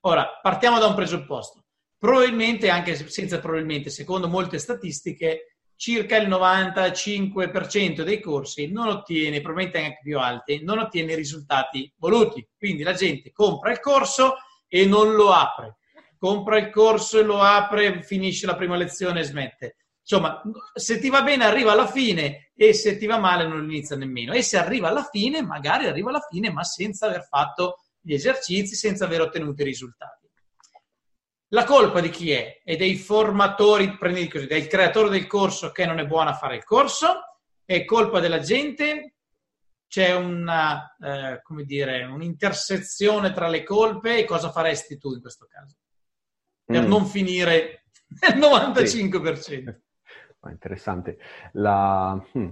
Ora, partiamo da un presupposto Probabilmente, anche senza probabilmente, secondo molte statistiche, circa il 95% dei corsi non ottiene, probabilmente anche più alti, non ottiene i risultati voluti. Quindi la gente compra il corso e non lo apre. Compra il corso e lo apre, finisce la prima lezione e smette. Insomma, se ti va bene arriva alla fine e se ti va male non inizia nemmeno. E se arriva alla fine, magari arriva alla fine, ma senza aver fatto gli esercizi, senza aver ottenuto i risultati. La colpa di chi è? È dei formatori, prendi così, del creatore del corso che non è buono a fare il corso? È colpa della gente? C'è una, eh, come dire, un'intersezione tra le colpe e cosa faresti tu in questo caso? Per mm. non finire nel 95%. Sì. Interessante. La... Hmm.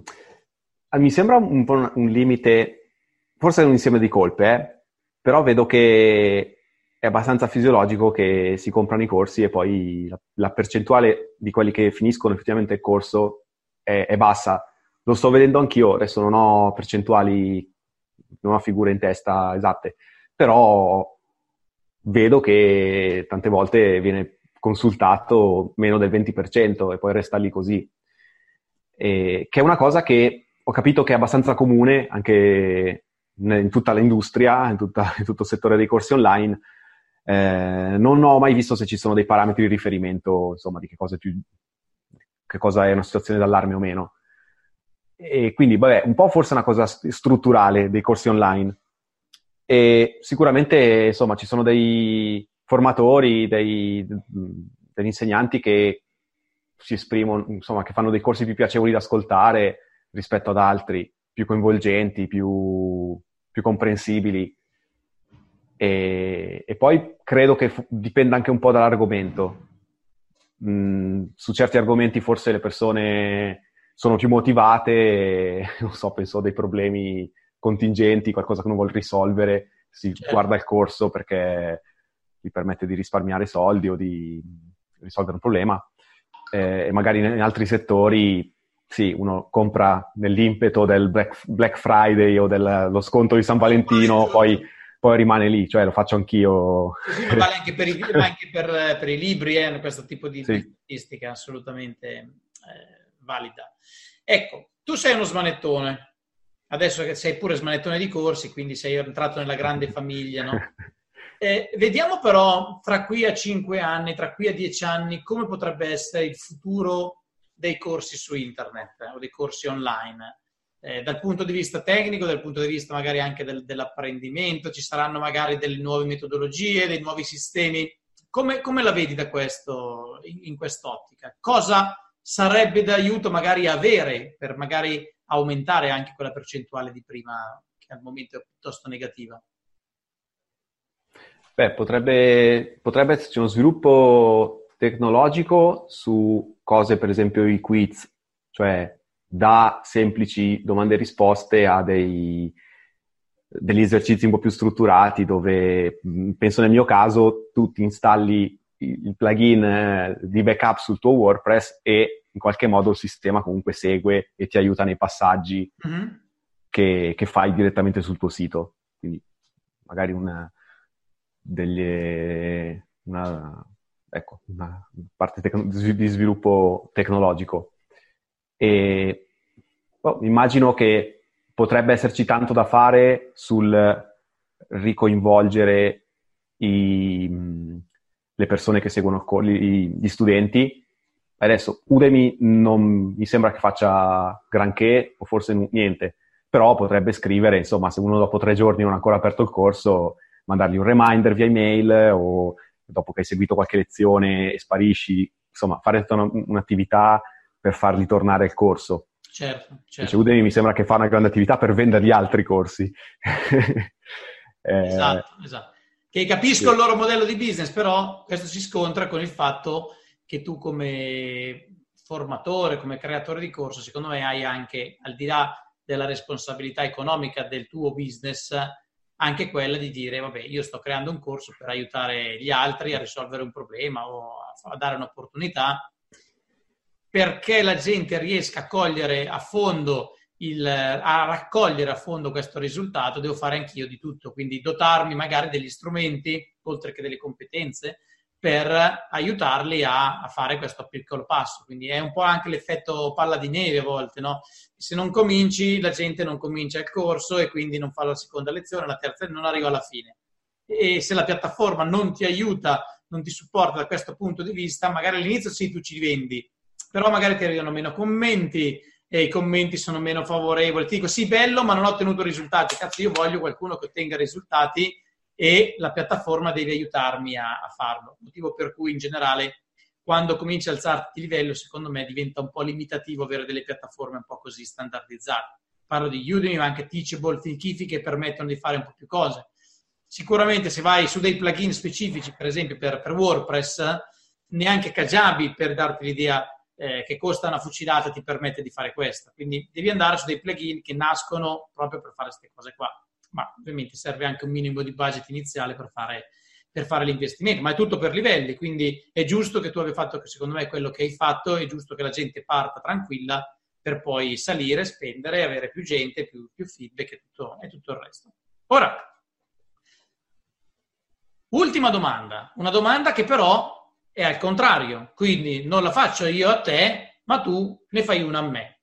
Mi sembra un po' un limite, forse è un insieme di colpe, eh? però vedo che è abbastanza fisiologico che si comprano i corsi e poi la, la percentuale di quelli che finiscono effettivamente il corso è, è, bassa. Lo sto vedendo anch'io, adesso non ho percentuali, non ho figure in testa esatte, però vedo che tante volte viene consultato meno del 20% e poi resta lì così. E, che è una cosa che ho capito che è abbastanza comune anche in tutta l'industria, in, tutta, in tutto il settore dei corsi online, eh, non ho mai visto se ci sono dei parametri di riferimento, insomma, di che cosa, più, che cosa è una situazione d'allarme o meno. E quindi, vabbè, un po' forse è una cosa strutturale dei corsi online. E sicuramente, insomma, ci sono dei formatori, dei, degli insegnanti che si esprimono, insomma, che fanno dei corsi più piacevoli da ascoltare rispetto ad altri, più coinvolgenti, più, più comprensibili. E, e poi credo che f- dipenda anche un po' dall'argomento. Mm, su certi argomenti forse le persone sono più motivate, e, non so, penso a dei problemi contingenti, qualcosa che non vuole risolvere, si certo. guarda il corso perché gli permette di risparmiare soldi o di risolvere un problema. eh, e magari in altri settori, sì, uno compra nell'impeto del Black, Black Friday o dello sconto di San Valentino, poi, poi, rimane lì, cioè lo faccio anch'io. Vale anche per i, anche per, per i libri, eh, questo tipo di sì. statistica assolutamente eh, valida. Ecco, tu sei uno smanettone, adesso che sei pure smanettone di corsi, quindi sei entrato nella grande famiglia, no? Eh, vediamo però tra qui a cinque anni, tra qui a dieci anni, come potrebbe essere il futuro dei corsi su internet eh, o dei corsi online. Eh, dal punto di vista tecnico, dal punto di vista magari anche del, dell'apprendimento, ci saranno magari delle nuove metodologie, dei nuovi sistemi. Come, come la vedi da questo, in, in quest'ottica? Cosa sarebbe d'aiuto magari avere per magari aumentare anche quella percentuale di prima che al momento è piuttosto negativa? Beh, potrebbe, potrebbe esserci uno sviluppo tecnologico su cose, per esempio i quiz, cioè da semplici domande e risposte a dei, degli esercizi un po' più strutturati dove, penso nel mio caso, tu ti installi il plugin eh, di backup sul tuo WordPress e in qualche modo il sistema comunque segue e ti aiuta nei passaggi mm-hmm. che, che, fai direttamente sul tuo sito. Quindi magari una, degli, una, ecco, una parte tecno- di sviluppo tecnologico. E oh, immagino che potrebbe esserci tanto da fare sul ricoinvolgere i, le persone che seguono gli studenti. Adesso Udemy non mi sembra che faccia granché o forse niente, però potrebbe scrivere, insomma, se uno dopo tre giorni non ha ancora aperto il corso, mandargli un reminder via email o dopo che hai seguito qualche lezione e sparisci, insomma, fare tutta una, un'attività per fargli tornare al corso. Certo, certo. Invece Udemy mi sembra che fa una grande attività per vendergli altri corsi. eh, esatto, esatto. Che capisco sì. il loro modello di business, però questo si scontra con il fatto che tu come formatore, come creatore di corso, secondo me hai anche, al di là della responsabilità economica del tuo business, anche quella di dire, vabbè, io sto creando un corso per aiutare gli altri a risolvere un problema o a dare un'opportunità, perché la gente riesca a cogliere a fondo il, a raccogliere a fondo questo risultato, devo fare anch'io di tutto, quindi dotarmi magari degli strumenti, oltre che delle competenze, per aiutarli a, a, fare questo piccolo passo. Quindi è un po' anche l'effetto palla di neve a volte, no? Se non cominci, la gente non comincia il corso e quindi non fa la seconda lezione, la terza non arriva alla fine. E se la piattaforma non ti aiuta, non ti supporta da questo punto di vista, magari all'inizio sì, tu ci vendi, però magari ti arrivano meno commenti e i commenti sono meno favorevoli. Ti dico sì, bello, ma non ho ottenuto risultati. Cazzo, io voglio qualcuno che ottenga risultati e la piattaforma deve aiutarmi a, a farlo. Motivo per cui in generale quando cominci a alzarti di livello, secondo me diventa un po' limitativo avere delle piattaforme un po' così standardizzate. Parlo di Udemy, ma anche Teachable, Thinkific che permettono di fare un po' più cose. Sicuramente se vai su dei plugin specifici, per esempio per, per WordPress, neanche Kajabi per darti l'idea eh, che costa una fucilata ti permette di fare questo. Quindi devi andare su dei plugin che nascono proprio per fare queste cose qua ma ovviamente serve anche un minimo di budget iniziale per fare, per fare l'investimento, ma è tutto per livelli, quindi è giusto che tu abbia fatto, secondo me, quello che hai fatto, è giusto che la gente parta tranquilla per poi salire, spendere, avere più gente, più, più feedback e tutto, e tutto il resto. Ora, ultima domanda, una domanda che però è al contrario, quindi non la faccio io a te, ma tu ne fai una a me.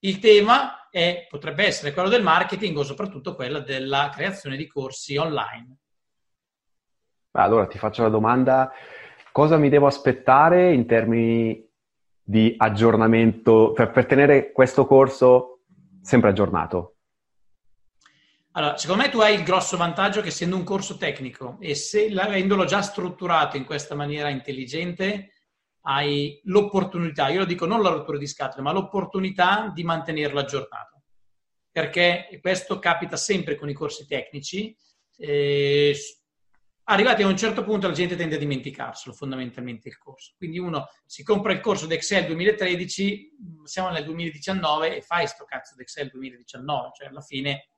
Il tema e potrebbe essere quello del marketing o soprattutto quella della creazione di corsi online. Allora ti faccio la domanda, cosa mi devo aspettare in termini di aggiornamento per, per tenere questo corso sempre aggiornato? Allora, secondo me tu hai il grosso vantaggio che essendo un corso tecnico e se avendolo già strutturato in questa maniera intelligente, hai l'opportunità, io lo dico non la rottura di scatole, ma l'opportunità di mantenerlo aggiornato. Perché questo capita sempre con i corsi tecnici. Eh, arrivati a un certo punto la gente tende a dimenticarselo fondamentalmente il corso. Quindi uno si compra il corso di Excel 2013, siamo nel 2019 e fai sto cazzo di Excel 2019, cioè alla fine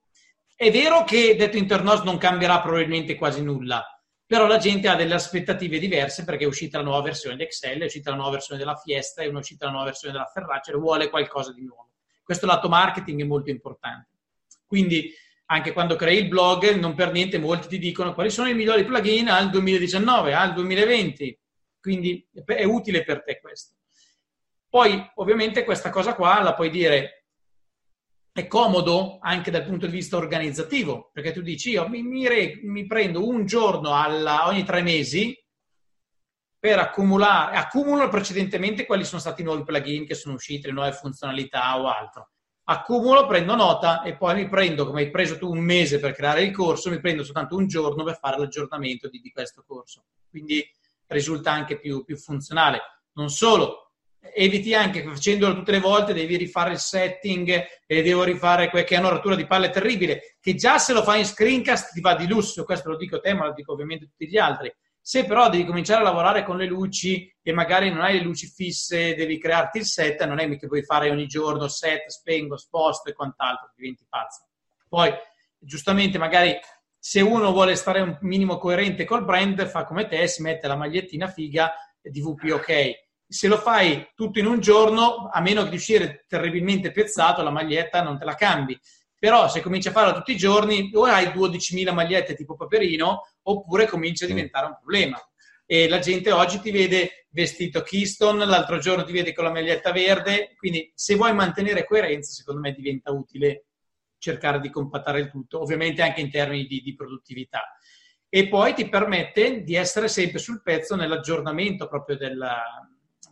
è vero che detto internos non cambierà probabilmente quasi nulla, però la gente ha delle aspettative diverse perché è uscita la nuova versione di Excel, è uscita la nuova versione della Fiesta, è uscita la nuova versione della Ferraccia vuole qualcosa di nuovo. Questo lato marketing è molto importante. Quindi anche quando crei il blog, non per niente molti ti dicono quali sono i migliori plugin al 2019, al 2020. Quindi è utile per te questo. Poi, ovviamente, questa cosa qua la puoi dire è comodo anche dal punto di vista organizzativo, perché tu dici io mi, mi, re, mi prendo un giorno alla, ogni tre mesi per accumulare, accumulo precedentemente quali sono stati i nuovi plugin che sono usciti, le nuove funzionalità o altro. Accumulo, prendo nota e poi mi prendo, come hai preso tu un mese per creare il corso, mi prendo soltanto un giorno per fare l'aggiornamento di, di questo corso. Quindi risulta anche più, più funzionale. Non solo, eviti anche facendolo tutte le volte, devi rifare il setting e devo rifare qualche anoratura di palle terribile, che già se lo fai in screencast ti va di lusso, questo lo dico a te, ma lo dico ovviamente a tutti gli altri. Se però devi cominciare a lavorare con le luci e magari non hai le luci fisse, devi crearti il set, non è che puoi fare ogni giorno set, spengo, sposto e quant'altro, diventi pazzo. Poi, giustamente, magari se uno vuole stare un minimo coerente col brand, fa come te, si mette la magliettina figa di VP OK se lo fai tutto in un giorno, a meno di uscire terribilmente pezzato, la maglietta non te la cambi. Però se cominci a farlo tutti i giorni, o hai 12.000 magliette tipo Paperino, oppure comincia a diventare un problema. E la gente oggi ti vede vestito Keystone, l'altro giorno ti vede con la maglietta verde, quindi se vuoi mantenere coerenza, secondo me diventa utile cercare di compattare il tutto, ovviamente anche in termini di, di produttività. E poi ti permette di essere sempre sul pezzo nell'aggiornamento proprio della,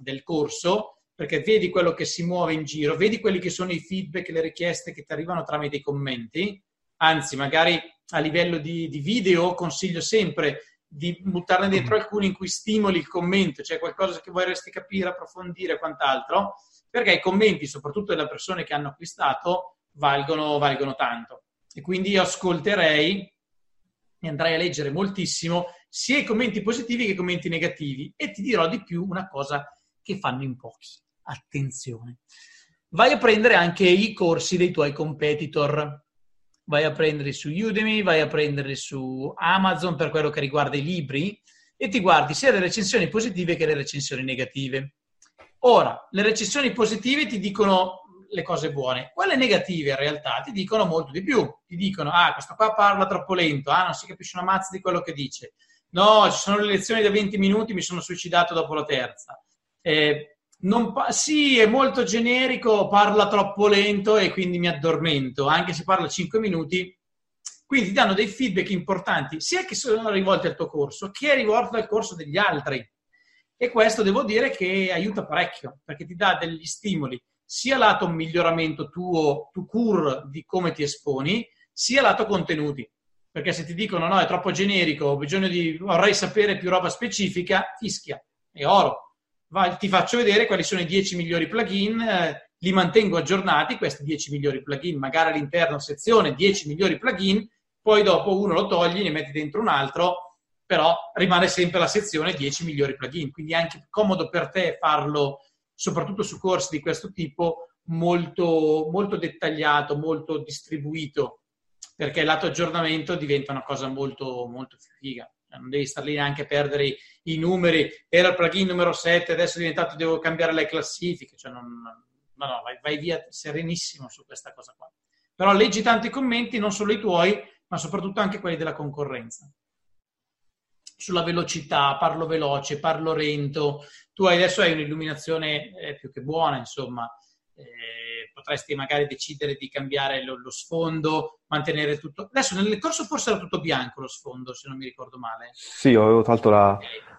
del corso, perché vedi quello che si muove in giro, vedi quelli che sono i feedback, le richieste che ti arrivano tramite i commenti, anzi magari a livello di, di video consiglio sempre di buttarne dentro alcuni in cui stimoli il commento, cioè qualcosa che vorresti capire, approfondire, quant'altro, perché i commenti, soprattutto delle persone che hanno acquistato, valgono, valgono tanto. E quindi io ascolterei e andrai a leggere moltissimo sia i commenti positivi che i commenti negativi e ti dirò di più una cosa che fanno in pochi. Attenzione. Vai a prendere anche i corsi dei tuoi competitor. Vai a prenderli su Udemy, vai a prenderli su Amazon per quello che riguarda i libri e ti guardi sia le recensioni positive che le recensioni negative. Ora, le recensioni positive ti dicono le cose buone, quelle negative in realtà ti dicono molto di più. Ti dicono, ah, questo qua parla troppo lento, ah, non si capisce una mazza di quello che dice. No, ci sono le lezioni da 20 minuti, mi sono suicidato dopo la terza. Eh, pa- sì, è molto generico, parla troppo lento e quindi mi addormento, anche se parla 5 minuti. Quindi ti danno dei feedback importanti, sia che sono rivolti al tuo corso, che è rivolto al corso degli altri. E questo devo dire che aiuta parecchio, perché ti dà degli stimoli, sia lato miglioramento tuo, tu cur di come ti esponi, sia lato contenuti. Perché se ti dicono no, è troppo generico, ho bisogno di, vorrei sapere più roba specifica, fischia, è oro vai, ti faccio vedere quali sono i 10 migliori plugin, eh, li mantengo aggiornati, questi 10 migliori plugin, magari all'interno sezione 10 migliori plugin, poi dopo uno lo togli, ne metti dentro un altro, però rimane sempre la sezione 10 migliori plugin, quindi è anche comodo per te farlo, soprattutto su corsi di questo tipo, molto, molto dettagliato, molto distribuito, perché lato aggiornamento diventa una cosa molto, molto figa. Cioè, non devi star lì neanche a perdere i, i, numeri. Era il plugin numero 7, adesso è diventato, devo cambiare le classifiche. Cioè non, no, no, vai, vai, via serenissimo su questa cosa qua. Però leggi tanti commenti, non solo i tuoi, ma soprattutto anche quelli della concorrenza. Sulla velocità, parlo veloce, parlo lento. Tu adesso hai un'illuminazione eh, più che buona, insomma. Potresti magari decidere di cambiare lo, lo, sfondo, mantenere tutto. Adesso nel corso forse era tutto bianco lo sfondo, se non mi ricordo male. Sì, avevo tolto la,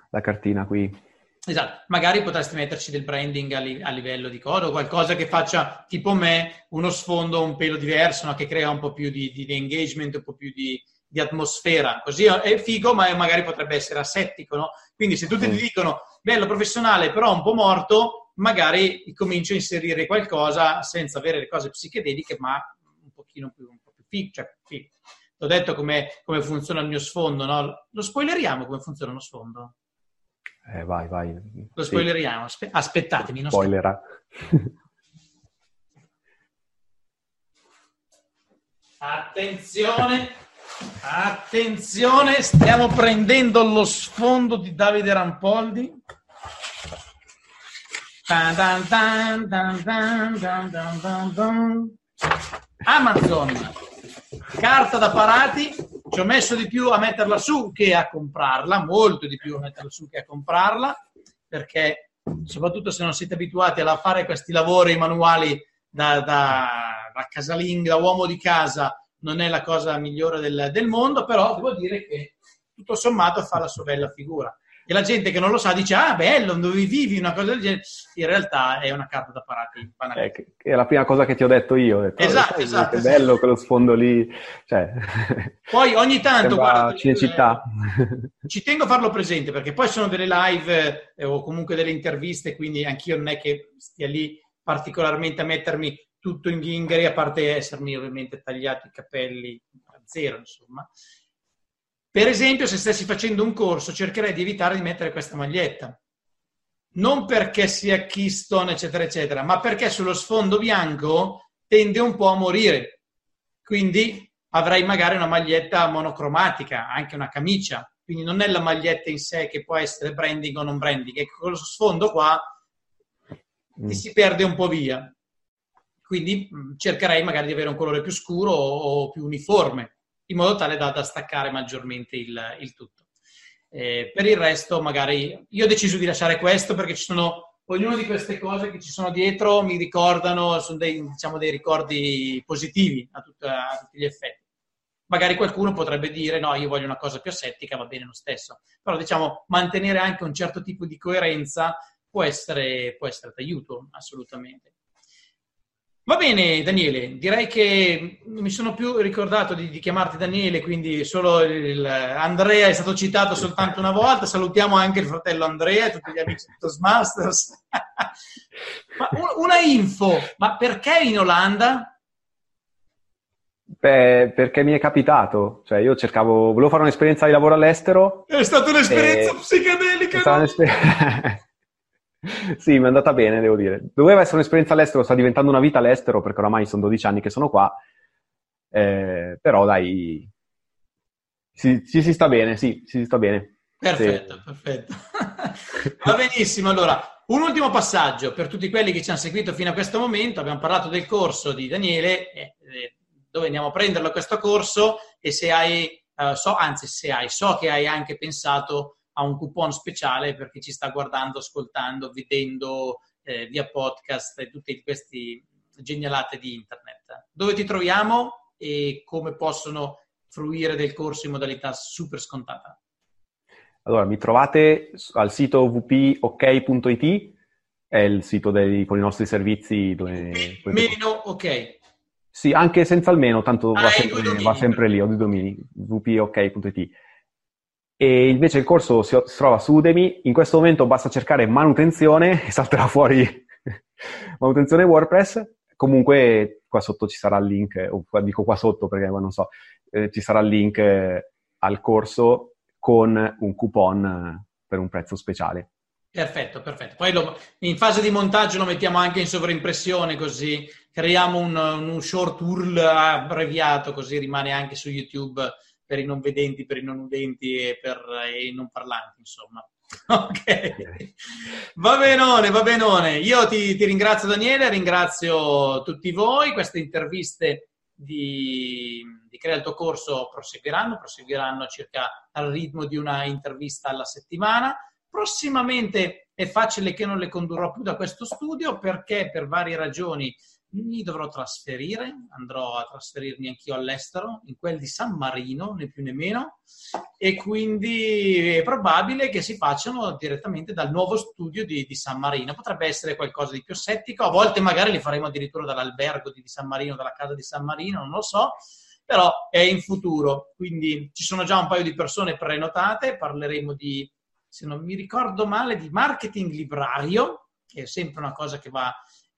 la cartina qui. Esatto, magari potresti metterci del branding a, li, a, livello di codo, qualcosa che faccia tipo me uno sfondo un pelo diverso, no? che crea un po' più di, di, di engagement, un po' più di, di, atmosfera. Così è figo, ma magari potrebbe essere asettico. No? Quindi se tutti ti dicono bello professionale, però un po' morto, magari comincio a inserire qualcosa senza avere le cose psichedeliche, ma un pochino più, un po' più figo. Cioè. Ti ho detto come, come, funziona il mio sfondo, no? Lo spoileriamo come funziona lo sfondo? Eh, vai, vai. Lo spoileriamo. Aspe- aspettatemi. Non Spoilera. Attenzione. Attenzione, stiamo prendendo lo sfondo di Davide Rampoldi. Amazon, carta da parati, ci ho messo di più a metterla su che a comprarla, molto di più a metterla su che a comprarla, perché soprattutto se non siete abituati a fare questi lavori manuali da, da, da casalinga, uomo di casa, non è la cosa migliore del, del, mondo, però devo dire che tutto sommato fa la sua bella figura. E la gente che non lo sa dice, ah bello, dove vivi, una cosa del genere. In realtà è una carta da parati. Eh, è la prima cosa che ti ho detto io. Ho detto, esatto, oh, esatto. Che esatto. bello quello sfondo lì. Cioè, poi ogni tanto, guarda, Cinecittà. ci tengo a farlo presente perché poi sono delle live eh, o comunque delle interviste, quindi anch'io non è che stia lì particolarmente a mettermi tutto in ghingheri, a parte essermi ovviamente tagliato i capelli a zero, insomma. Per esempio, se stessi facendo un corso, cercherei di evitare di mettere questa maglietta. Non perché sia Keystone, eccetera, eccetera, ma perché sullo sfondo bianco tende un po' a morire. Quindi avrai magari una maglietta monocromatica, anche una camicia. Quindi non è la maglietta in sé che può essere branding o non branding, è che con lo sfondo qua mm. si perde un po' via quindi mm, cercherei magari di avere un colore più scuro o, più uniforme, in modo tale da, da staccare maggiormente il, il tutto. Eh, per il resto, magari io ho deciso di lasciare questo perché ci sono ognuna di queste cose che ci sono dietro mi ricordano, sono dei, diciamo, dei ricordi positivi a, tut, a, tutti gli effetti. Magari qualcuno potrebbe dire no, io voglio una cosa più asettica, va bene lo stesso. Però diciamo, mantenere anche un certo tipo di coerenza può essere, può essere d'aiuto, assolutamente. Va bene, Daniele, direi che non mi sono più ricordato di, di chiamarti Daniele, quindi solo il, Andrea è stato citato soltanto una volta. Salutiamo anche il fratello Andrea e tutti gli amici di Toastmasters. ma una info, ma perché in Olanda? Beh, perché mi è capitato, cioè io cercavo, volevo fare un'esperienza di lavoro all'estero. È stata un'esperienza e... psichedelica. È stata un'esperienza... sì, mi è andata bene, devo dire. Doveva essere un'esperienza all'estero, sta diventando una vita all'estero perché oramai sono 12 anni che sono qua. Eh, però dai, ci si, si, sta bene, sì, si sta bene. Perfetto, sì. perfetto. Va benissimo, allora, un ultimo passaggio per tutti quelli che ci hanno seguito fino a questo momento. Abbiamo parlato del corso di Daniele, eh, eh dove andiamo a prenderlo questo corso e se hai, eh, so, anzi se hai, so che hai anche pensato a un coupon speciale per chi ci sta guardando, ascoltando, vedendo eh, via podcast e tutte queste genialate di internet. Dove ti troviamo e come possono fruire del corso in modalità super scontata? Allora, mi trovate al sito vpok.it, è il sito dei, con i nostri servizi dove... Meno ok. Sì, anche senza il meno, tanto ah, va, sempre, va, sempre, lì, ho dei domini, vpok.it. E invece il corso si, trova su Udemy, in questo momento basta cercare manutenzione e salterà fuori manutenzione WordPress. Comunque qua sotto ci sarà il link, o dico qua sotto perché non so, eh, ci sarà il link eh, al corso con un coupon eh, per un prezzo speciale. Perfetto, perfetto. Poi lo, in fase di montaggio lo mettiamo anche in sovraimpressione così creiamo un, un short URL abbreviato così rimane anche su YouTube per i non vedenti, per i non udenti e per i non parlanti, insomma. Ok, va benone, va benone. Io ti, ti ringrazio Daniele, ringrazio tutti voi. Queste interviste di, di Crea il tuo corso proseguiranno, proseguiranno circa al ritmo di una intervista alla settimana. Prossimamente è facile che non le condurrò più da questo studio perché per varie ragioni mi dovrò trasferire, andrò a trasferirmi anch'io all'estero, in quel di San Marino, né più né meno, e quindi è probabile che si facciano direttamente dal nuovo studio di, di San Marino. Potrebbe essere qualcosa di più settico, a volte magari li faremo addirittura dall'albergo di, di San Marino, dalla casa di San Marino, non lo so, però è in futuro, quindi ci sono già un paio di persone prenotate, parleremo di, se non mi ricordo male, di marketing librario, che è sempre una cosa che va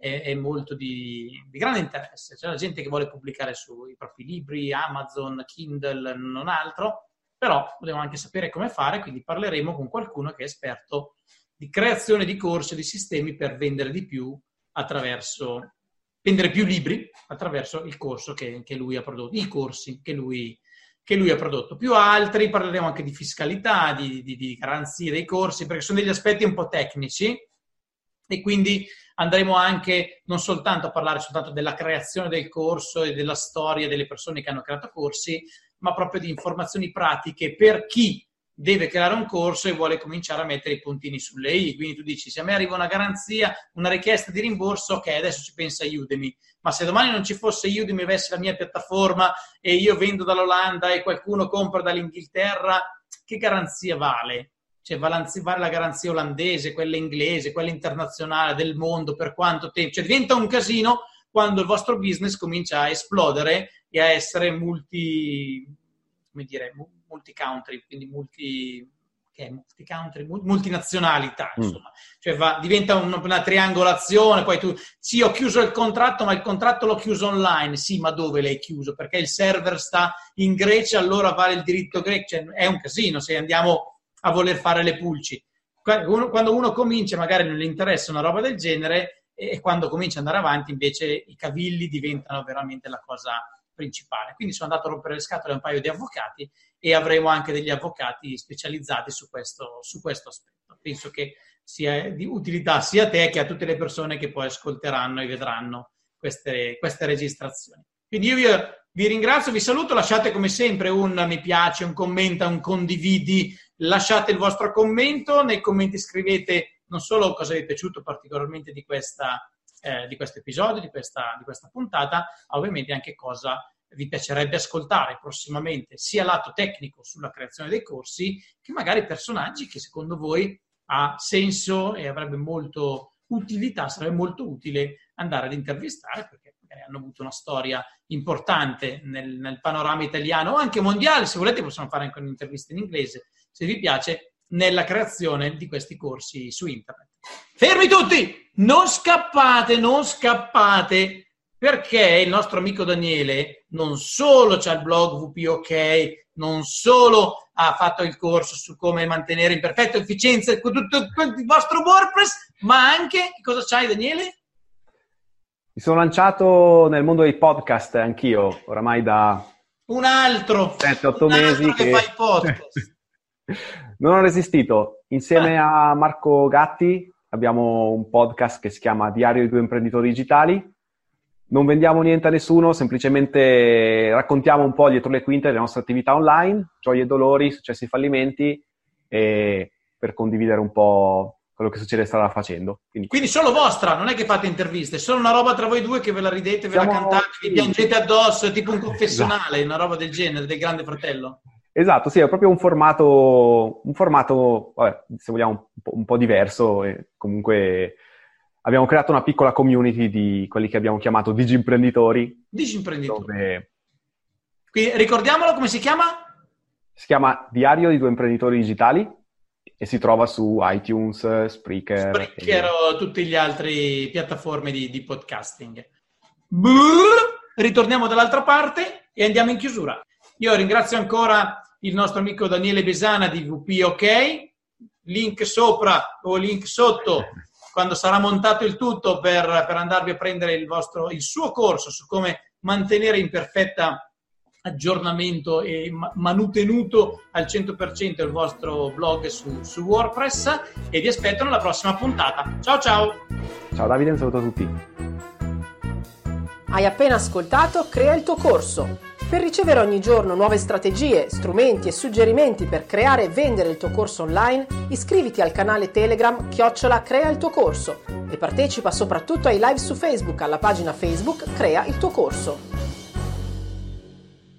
è, è molto di, di, grande interesse. C'è la gente che vuole pubblicare sui propri libri, Amazon, Kindle, non altro, però vogliamo anche sapere come fare, quindi parleremo con qualcuno che è esperto di creazione di corsi di sistemi per vendere di più attraverso vendere più libri attraverso il corso che, che, lui ha prodotto, i corsi che lui, che lui ha prodotto. Più altri, parleremo anche di fiscalità, di, di, di garanzie dei corsi, perché sono degli aspetti un po' tecnici e quindi andremo anche non soltanto a parlare soltanto della creazione del corso e della storia delle persone che hanno creato corsi, ma proprio di informazioni pratiche per chi deve creare un corso e vuole cominciare a mettere i puntini sulle i. Quindi tu dici, se a me arriva una garanzia, una richiesta di rimborso, ok, adesso ci pensa Udemy. Ma se domani non ci fosse Udemy, avessi la mia piattaforma e io vendo dall'Olanda e qualcuno compra dall'Inghilterra, che garanzia vale? Cioè, vale la garanzia olandese, quella inglese, quella internazionale del mondo, per quanto tempo? Cioè, diventa un casino quando il vostro business comincia a esplodere e a essere multi, come dire, multi-country, quindi multi, che multi-country, multinazionalità, mm. insomma. Mm. Cioè va, diventa un, una triangolazione, poi tu, sì, ho chiuso il contratto, ma il contratto l'ho chiuso online. Sì, ma dove l'hai chiuso? Perché il server sta in Grecia, allora vale il diritto greco. Cioè, è un casino se andiamo a voler fare le pulci. Quando uno comincia, magari non gli interessa una roba del genere, e quando comincia ad andare avanti, invece i cavilli diventano veramente la cosa principale. Quindi sono andato a rompere le scatole a un paio di avvocati e avremo anche degli avvocati specializzati su questo, su questo aspetto. Penso che sia di utilità sia a te che a tutte le persone che poi ascolteranno e vedranno queste, queste registrazioni. Quindi io vi, vi ringrazio, vi saluto, lasciate come sempre un mi piace, un commenta, un condividi, lasciate il vostro commento, nei commenti scrivete non solo cosa vi è piaciuto particolarmente di questa eh, di questo episodio, di questa, di questa puntata, ovviamente anche cosa vi piacerebbe ascoltare prossimamente, sia lato tecnico sulla creazione dei corsi, che magari personaggi che secondo voi ha senso e avrebbe molto utilità, sarebbe molto utile andare ad intervistare perché magari hanno avuto una storia importante nel, nel panorama italiano o anche mondiale, se volete possiamo fare anche un'intervista in inglese, se vi piace, nella creazione di questi corsi su internet. Fermi tutti! Non scappate, non scappate, perché il nostro amico Daniele non solo c'ha il blog VPOK, non solo ha fatto il corso su come mantenere in perfetta efficienza tutto, il vostro WordPress, ma anche, cosa c'hai Daniele? Mi sono lanciato nel mondo dei podcast anch'io, oramai da... Un altro! 7-8 mesi che... che fai podcast. non ho resistito. Insieme ah. a Marco Gatti abbiamo un podcast che si chiama Diario di due imprenditori digitali. Non vendiamo niente a nessuno, semplicemente raccontiamo un po' dietro le quinte delle nostre attività online, gioie e dolori, successi e fallimenti, e per condividere un po' quello che succede strada facendo. Quindi, Quindi, solo vostra, non è che fate interviste, è solo una roba tra voi due che ve la ridete, ve Siamo... la cantate, vi piangete addosso, è tipo un confessionale, esatto. una roba del genere, del grande fratello. Esatto, sì, è proprio un formato, un formato vabbè, se vogliamo, un po', un po', diverso e comunque abbiamo creato una piccola community di quelli che abbiamo chiamato digimprenditori. Digimprenditori. Dove... Quindi, ricordiamolo come si chiama? Si chiama Diario di due imprenditori digitali e si trova su iTunes, Spreaker. Spreaker e... o tutte le altre piattaforme di, di podcasting. Brrr, ritorniamo dall'altra parte e andiamo in chiusura. Io ringrazio ancora il nostro amico Daniele Besana di VP OK, link sopra o link sotto quando sarà montato il tutto per, per andarvi a prendere il, vostro, il suo corso su come mantenere in perfetta aggiornamento e manutenuto al 100% il vostro blog su, su, WordPress e vi aspetto nella prossima puntata. Ciao ciao! Ciao Davide, un saluto a tutti. Hai appena ascoltato Crea il tuo corso per ricevere ogni giorno nuove strategie, strumenti e suggerimenti per creare e vendere il tuo corso online, iscriviti al canale Telegram Chiocciola Crea il tuo corso e partecipa soprattutto ai live su Facebook alla pagina Facebook Crea il tuo corso.